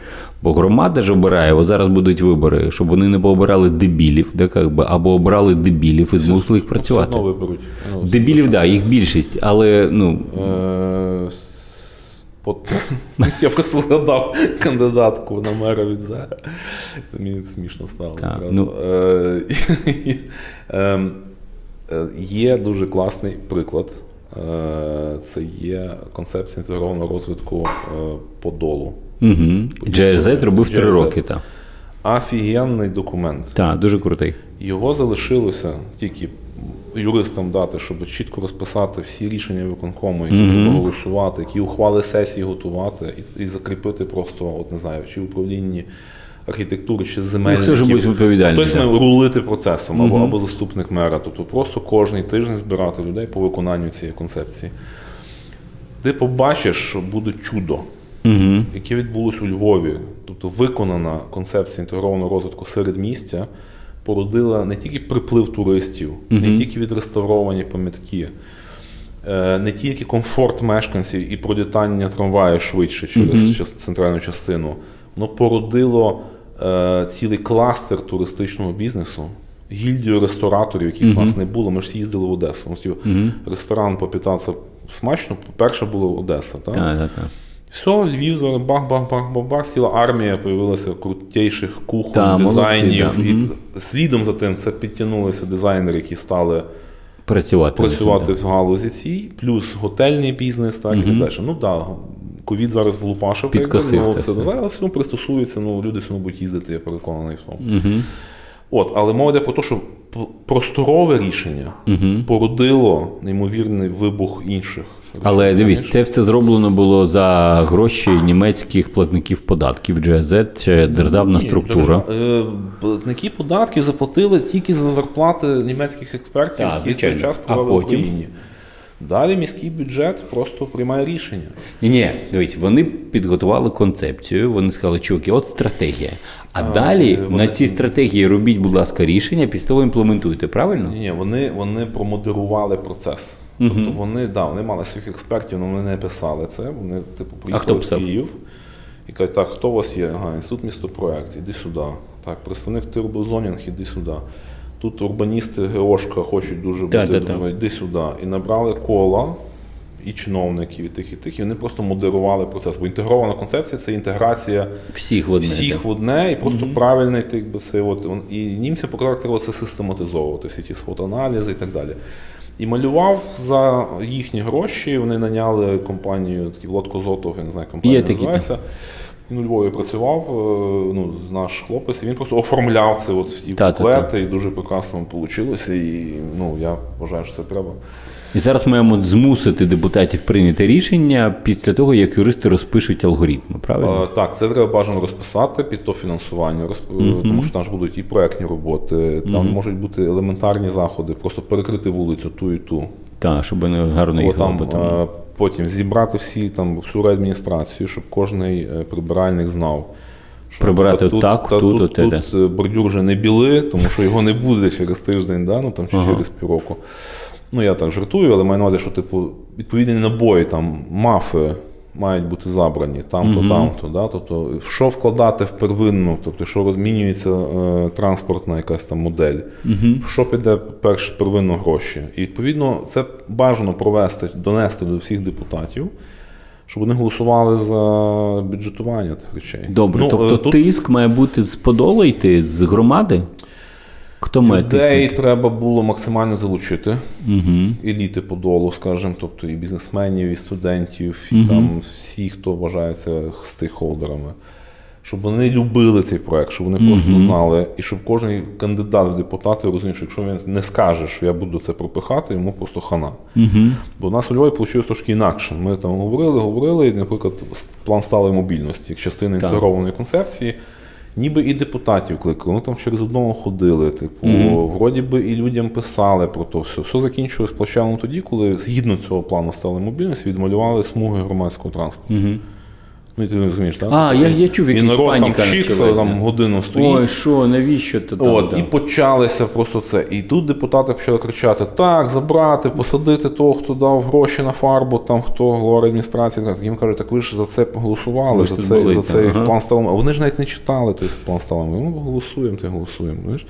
Бо громада ж обирає, от зараз будуть вибори, щоб вони не пообирали дебілів, де, як би, або обрали дебілів і змусили їх працювати. Все одно виберуть. Ну, Дебілів, так, да, їх більшість, але ну, Е, Я просто згадав кандидатку на мера від ЗЕ. Мені смішно стало. Є дуже класний приклад. Е, Це є концепція інтегрованого розвитку е, Подолу. угу. GRZ робив три роки. Так, Офігенний документ. так, дуже крутий. Його залишилося тільки юристам дати, щоб чітко розписати всі рішення виконкому, які Мгм. треба голосувати, які ухвали сесії готувати, і, і закріпити просто, от не знаю, чи в управлінні архітектури, чи Ну, хто ж буде відповідальний? Хтось має рулити процесом або, Мгм. або заступник мера. Тобто просто кожний тиждень збирати людей по виконанню цієї концепції. Ти побачиш, що буде чудо Угу. яке відбулось у Львові, тобто виконана концепція інтегрованого розвитку середмістя, породила не тільки приплив туристів, не тільки відреставровані пам'ятки, е, не тільки комфорт мешканців і пролітання трамваю швидше через час- центральну частину, воно породило цілий кластер туристичного бізнесу. Гільдію рестораторів, яких в нас не було. Ми ж всі їздили в Одесу. У нас є Ресторан попитатися смачно. Перша була Одеса. Так? Так, так, так. Все, Львів зараз бах-бах-бах-бах-бах, ціла армія появилася крутейших кухонь, Та, молодці, дизайнів. да, І мгм. слідом за тим це підтягнулися дизайнери, які стали Працювати. працювати в галузі цій, плюс готельний бізнес, так і так далі. Ну так, да, ковід зараз влупашив, Підкосив ну, це зараз ну, пристосується, ну люди все будуть їздити, я переконаний в тому. Мгм. От, але мова йде про те, що просторове рішення породило неймовірний вибух інших. Але дивись, це все зроблено було за гроші німецьких платників податків. GZ – це державна Ні, структура. держа- е, Платники податків заплатили тільки за зарплати німецьких експертів, які в той час провели в? Україні. Далі міський бюджет просто приймає рішення. Ні, ні, дивись, вони підготували концепцію, вони сказали, чуваки, от стратегія. А, далі е, вони- на цій стратегії робіть, будь ласка, рішення, після того імплементуйте, правильно? Ні, ні, вони, вони промодерували процес. Тобто вони, да, вони мали своїх експертів, але вони не писали це. Вони, типу, хто приїхали в? Київ і кажуть, так, хто у вас є? Ага, інститут містопроект, іди сюди. Так, представник турбозонінг, іди сюди. Тут урбаністи Геошка хочуть дуже бути, Та-та-та. думаю, іди сюди. І набрали кола і чиновників, і тих, і тих, і вони просто модерували процес. Бо інтегрована концепція це інтеграція Всіх в одне. всіх в одне і просто правильний так би це от і німці показали, треба це систематизовувати, всі ті сфотоаналізи і так далі. І малював за їхні гроші. Вони наняли компанію, такий Влад Козотов, я не знаю, компанія Є такі, називається. Він у Львові працював, е, ну, наш хлопець, і він просто оформляв це от ті Та-та-та. і дуже прекрасно вийшло. І ну, я вважаю, що це треба. І зараз маємо змусити депутатів прийняти рішення після того, як юристи розпишуть алгоритми, правильно? Е, Так, це треба бажано розписати під то фінансування, розп- тому що там ж будуть і проектні роботи, там можуть бути елементарні заходи, просто перекрити вулицю ту і ту. Так, щоб вони гарно О, їх там, потім. Потім зібрати всі там всю реадміністрацію, щоб кожний е, прибиральник знав. що Прибирати та так, та тут, тут, тут, тут е, бордюр вже не біли, тому що його не буде через тиждень, да? ну, там, чи Ага. через півроку. Ну, я так жартую, але маю на увазі, що типу, відповідні набої, там, мафи мають бути забрані там-то, там-то. Да? Тобто, в що вкладати в первинну, тобто, що розмінюється е, транспортна якась там модель, в що піде перш первинно гроші. І відповідно це бажано провести, донести до всіх депутатів, щоб вони голосували за бюджетування тих речей. Добре, Ну, тобто е, тут тиск має бути з подолу йти, з громади? Хто має людей тиснути? треба було максимально залучити. Угу. еліти подолу, скажімо, тобто і бізнесменів, і студентів, і там всі, хто вважається стейкхолдерами. Щоб вони любили цей проект, щоб вони просто знали, і щоб кожен кандидат в депутати розумів, що якщо він не скаже, що я буду це пропихати, йому просто хана. Угу. Бо у нас у Львові вийшло трошки інакше. Ми там говорили, говорили, і, наприклад, план сталої мобільності, як частина інтегрованої концепції. Ніби і депутатів кликали, ну там через одного ходили. Типу, вроді би і людям писали про то все. Все закінчилось плачевно тоді, коли згідно цього плану стали мобільність, відмалювали смуги громадського транспорту. Угу. Ну і ти розумієш, так? А, я- я чув, і якась народ там паніка вчився, почалась, там да. годину стоїть. Ой, що, навіщо ти там? От, і почалося просто це. І тут депутати почали кричати: так, забрати, посадити того, хто дав гроші на фарбу, там хто голова адміністрації. Так їм кажуть, так ви ж за це голосували, Ви ж за тут цей, були, за так, цей ага. план сталом. А вони ж навіть не читали той план сталом. Ну, голосуємо, й голосуємо. Знаєш?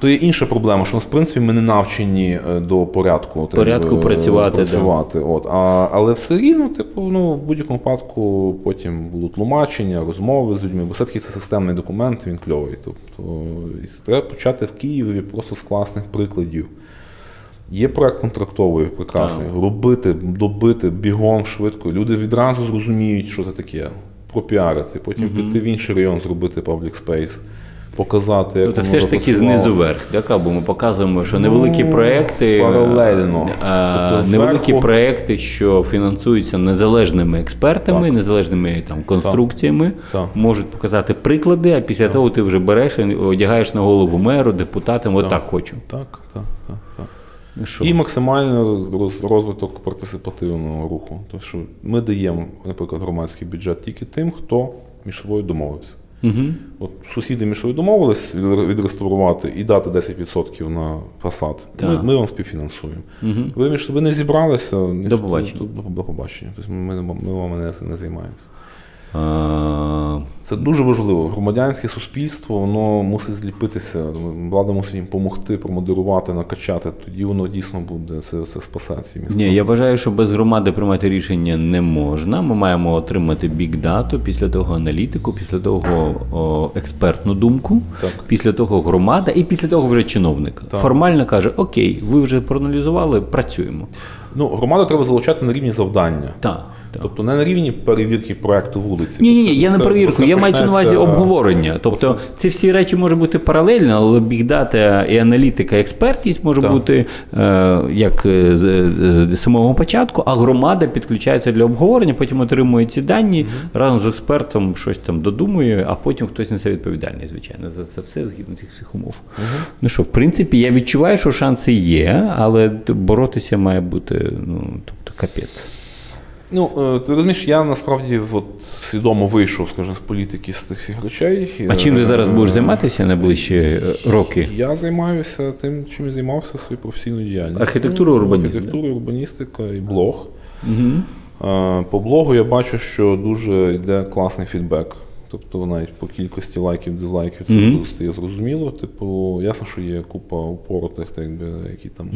То є інша проблема, що в принципі ми не навчені е, до порядку. Порядку би, працювати, да. От. А, але все рівно, типу, ну, в будь-якому випадку потім будуть тлумачення, розмови з людьми, бо все-таки це системний документ, він кльовий. Тобто і треба почати в Києві просто з класних прикладів. Є проект контрактовий прекрасний. Робити, добити бігом швидко. Люди відразу зрозуміють, що це таке. Пропіарити, потім піти в інший район, зробити public space, показати, як Ну, це все ж таки знизу вверх, так? Або ми показуємо, що невеликі проекти Ну, паралельно. а, Тобто невеликі зверху- проекти, що фінансуються незалежними експертами, Так. незалежними там конструкціями, Так. можуть показати приклади, а після того ти вже береш і одягаєш на голову меру, депутатам, отак хочу. Так, так, так, так. Ну, що? І максимальний роз- роз- розвиток партисипативного руху. Тобто, що ми даємо, наприклад, громадський бюджет тільки тим, хто між собою домовився. Угу. От сусіди між собою домовились відреставрувати і дати 10% на фасад. Ми, ми вам співфінансуємо. Угу. Ви між собою не зібралися, До побачення. До, до, до побачення. Тобто ми, ми, ми вами не, не займаємося. А, Це дуже важливо. Громадянське суспільство воно мусить зліпитися. Влада мусить їм допомогти, промодерувати, накачати. Тоді воно дійсно буде. Це, це спасе ці міста. Ні, я вважаю, що без громади приймати рішення не можна. Ми маємо отримати бік-дату, після того аналітику, після того о, експертну думку, Так. після того громада і після того вже чиновник. Так. Формально каже: Окей, ви вже проаналізували, працюємо. Ну, громаду треба залучати на рівні завдання. Так. Тобто не на рівні перевірки проекту вулиці. Ні, ні, ні, я не перевірку, я маю на увазі обговорення. Тобто ці всі речі можуть бути паралельно, але бігдата і аналітика, експертність може Так. бути е, як е, з, з самого початку, а громада підключається для обговорення, потім отримує ці дані, разом з експертом щось там додумує, а потім хтось несе відповідальність, звичайно, за це все згідно цих всіх умов. Ну що, в принципі, я відчуваю, що шанси є, але боротися має бути ну, тобто, капець. Ну, е, ти розумієш, я насправді от, свідомо вийшов, скажімо, з політики з тих всіх речей. А чим ти зараз Е, будеш займатися найближчі е, роки? Я займаюся тим, чим я займався своєю професійною діяльністю. Архітектура, урбанізм, Архітектура, урбаністика і блог. Угу. По блогу я бачу, що дуже йде класний фідбек. Тобто навіть по кількості лайків, дизлайків це Мгм. стає зрозуміло. Типу, ясно, що є купа упоротих, так якби, які там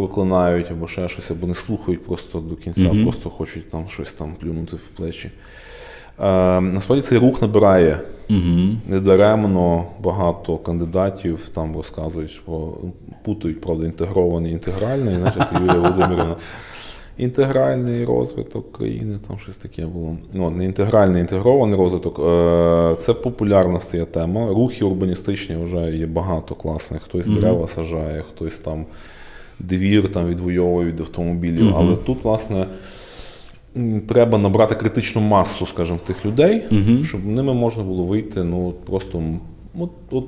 проклинають або ще щось, або не слухають просто до кінця, Мгм. просто хочуть там щось там плюнути в плечі. Е, насправді цей рух набирає Угу. Недаремно багато кандидатів там розказують, що путають, правда, інтегрований і інтегральний, як Юлія Володимирівна. Інтегральний розвиток країни, там щось таке було. Ну, не інтегральний, інтегрований розвиток. Е, Це популярна стає тема. Рухи урбаністичні вже є багато класних. Хтось Мгм. дерева сажає, хтось там двір там відвоює від автомобілів. Мгм. Але тут, власне, треба набрати критичну масу, скажімо, тих людей, Мгм. щоб ними можна було вийти, ну просто от, от,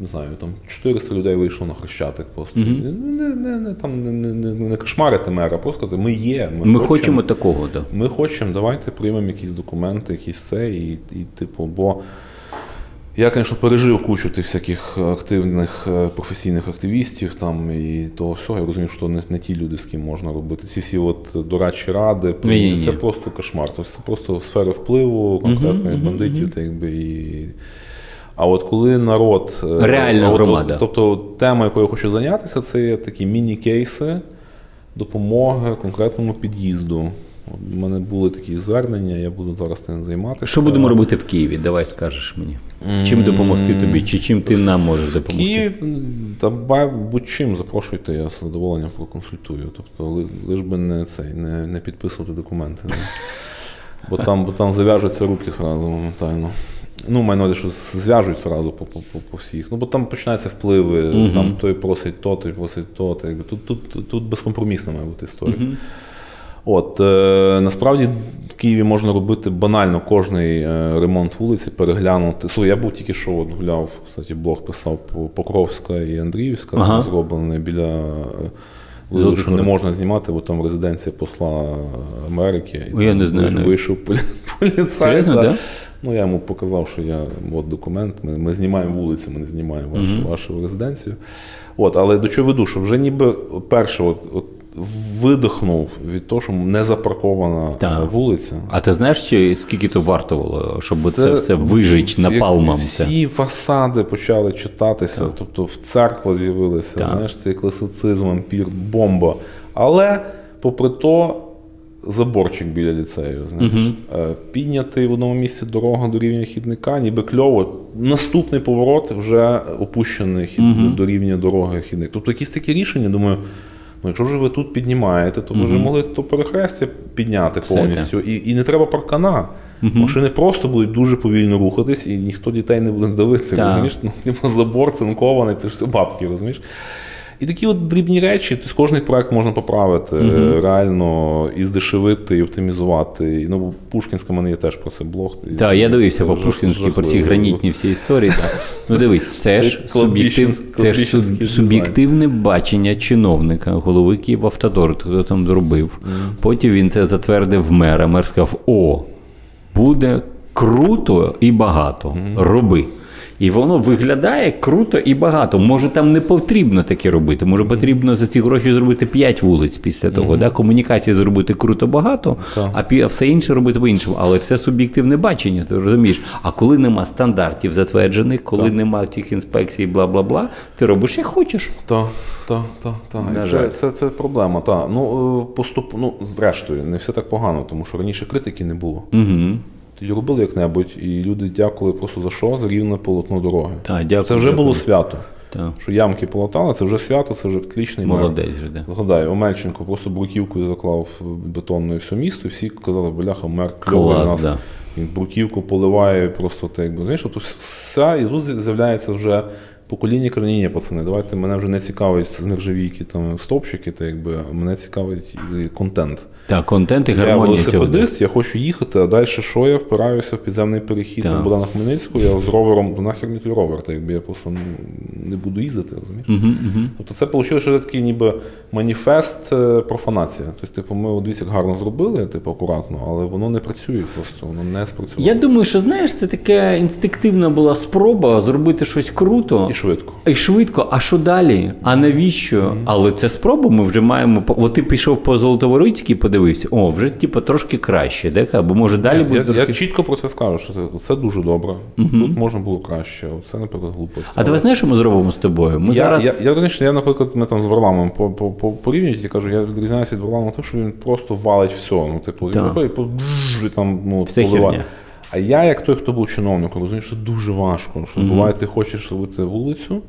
не знаю, там 400 людей вийшло на хрещатик просто. Мгм. Не, не, не, там, не, не, не, не кошмарити мера, просто сказати, ми є. Ми, Ми хочемо такого, так. ми хочемо, давайте приймемо якісь документи, якісь це, і, і типу, бо я, звісно, пережив кучу тих всяких активних е, професійних активістів там і того всього. Я розумію, що не, не ті люди, з ким можна робити. Ці всі от дорадчі ради, Ні-ні-ні. це просто кошмар. Тобто це просто сфера впливу конкретних мгм, бандитів, мгм. та якби і. А от коли народ. е, Реальна от- громада. Тобто тема, якою я хочу зайнятися, це такі міні-кейси допомоги конкретному під'їзду. У мене були такі звернення, я буду зараз цим займатися. Що будемо робити в Києві? Давай скажеш мені. Чим допомогти тобі, чи чим ти нам можеш допомогти? Київ, та будь-чим запрошуйте, я з задоволенням проконсультую. Тобто, лиш би не цей, не, не підписувати документи. не. Бо там, бо там зав'яжуться руки зразу моментально. Ну, маю на увазі, що зв'яжуть зразу по, по, по, всіх. Ну, бо там починаються впливи, там той просить то, той просить то. тут, тут, тут безкомпромісна має бути історія. От е, насправді в Києві можна робити банально кожний е, ремонт вулиці, переглянути. Слухай, я був тільки що от гуляв, кстати, блог писав по Покровська і Андріївська, Ага. зроблений біля. е, що не можна знімати, бо там резиденція посла Америки. І я не знаю, вийшов- поліцай. Да. Ну, я йому показав, що я от документ, ми, ми знімаємо вулиці, ми не знімаємо вашу, Мгм. вашу резиденцію. От, але до чого веду, що вже ніби перше, от, от видихнув від того, що не запаркована Так. вулиця. А ти знаєш, чи скільки то вартувало, щоб це, все вижить напалмом? Це? Всі фасади почали читатися, Так. тобто в церква з'явилися, Так. знаєш, цей класицизм, ампір, бомба. Але, попри то, заборчик біля ліцею. Знаєш. Мгм. Е, Піднятий в одному місці дорога до рівня хідника, ніби кльово. Наступний поворот вже опущений хід, Мгм. до рівня дороги хідник. Тобто якісь такі рішення, думаю. Ну, якщо ж ви тут піднімаєте, то ви вже могли то перехрестя підняти повністю. І, і не треба паркана. Машини просто будуть дуже повільно рухатись, і ніхто дітей не буде давити. Розумієш? Ну, типу, забор цинкований, це ж все бабки, розумієш? І такі от дрібні речі, тобто кожний проект можна поправити, е, реально і здешевити, і оптимізувати. І, ну, Пушкінська в мене є теж про це блог. Так, я дивився по Пушкінській про ці гранітні всі історії. Ну дивись, це ж суб'єктивне бачення чиновника, голови Київавтодору, хто там зробив. Потім він це затвердив мера. Мер сказав: О, буде круто і багато. Роби. І воно виглядає круто і багато. Може, там не потрібно таке робити. Може, потрібно за ці гроші зробити 5 вулиць після того. Да? Комунікації зробити круто багато, Так. а все інше робити по-іншому. Але це суб'єктивне бачення, ти розумієш. А коли нема стандартів затверджених, коли Так. нема тих інспекцій, бла бла бла, ти робиш як хочеш. Так, так, так, так. Це, це, це проблема. Так. Ну, е, поступ, ну, зрештою, не все так погано, тому що раніше критики не було. Угу. Тоді робили як-небудь, і люди дякували просто за що? За рівне полотно дороги. Так, дякую, Це вже дякую. було свято. Так. що ямки полатали, це вже свято, це вже отлічний мер. Молодець вже, да. Згадаю, Омельченко просто бруківкою заклав бетонною все місто, і всі казали, бляха, мер кльовий Клас, нас. да. Він бруківку поливає просто так, якби знаєш, тобто вся і тут з'являється вже покоління ні, пацани, давайте мене вже не цікавить з нержавійки там стовпчики, та якби мене цікавить контент. Так, контент і гармонія цього. велосипедист, я хочу їхати, а далі що я впираюся в підземний перехід на Богдана Хмельницького, я з ровером, нахер мені той ровер, так якби я просто не буду їздити, розумієш? Угу, угу. Тобто це вийшло, що це такий ніби маніфест е, профанація. Тобто, типу, ми дивіться, як гарно зробили, типу, акуратно, але воно не працює просто, воно не спрацювало. Я думаю, що знаєш, це така інстинктивна була спроба зробити щось круто І швидко. і швидко. А що далі? А навіщо? Але це спроба. Ми вже маємо. От ти пішов по Золотоворицькій, подивився. О, вже типу трошки краще, де? Або може далі буде Я, трошки. я чітко про це скажу, що це, це дуже добре. Тут можна було краще, це, наприклад, глупость. А ти знаєш, що ми зробимо з тобою? Ми я, зараз. я, я, конечно, я, наприклад, ми там з Варламом по, по, по, порівнюють, я кажу, я відрізняюся від Варлама тим, що він просто валить все. Ну, типу, він заходить, і там, ну, Все поливає. херня. А я, як той, хто був чиновником, розумію, що дуже важко. Що буває, ти хочеш зробити вулицю,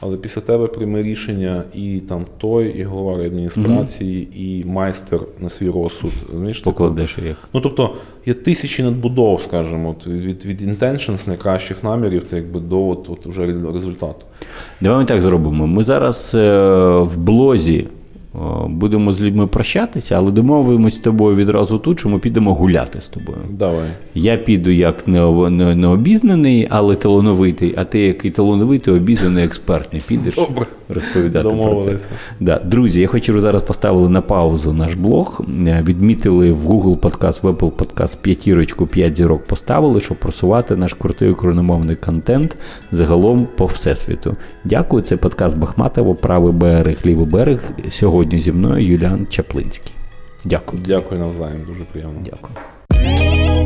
але після тебе прийме рішення і там той, і голова адміністрації, і майстер на свій розсуд. Знаєш, типу, Покладеш їх. Ну, тобто, є тисячі надбудов, скажімо, від, від intentions, найкращих намірів, то якби до от, от вже результату. Давай ми так зробимо. Ми зараз е, в блозі будемо з людьми прощатися, але домовимось з тобою відразу тут, що ми підемо гуляти з тобою. Давай. Я піду як не, не, необізнаний, але талановитий, а ти, який талановитий, обізнаний, експертний, підеш Добре. Розповідати про це. Да. Друзі, я хочу зараз поставили на паузу наш блог. Е, Відмітили в Google Podcast, в Apple Podcast п'ятірочку, п'ять зірок поставили, щоб просувати наш крутий україномовний контент загалом по всесвіту. Дякую. Це подкаст Бахматово, правий берег, лівий берег. Сьогодні зі мною Юліан Чаплинський. Дякую. Дякую навзаєм, дуже приємно. Дякую.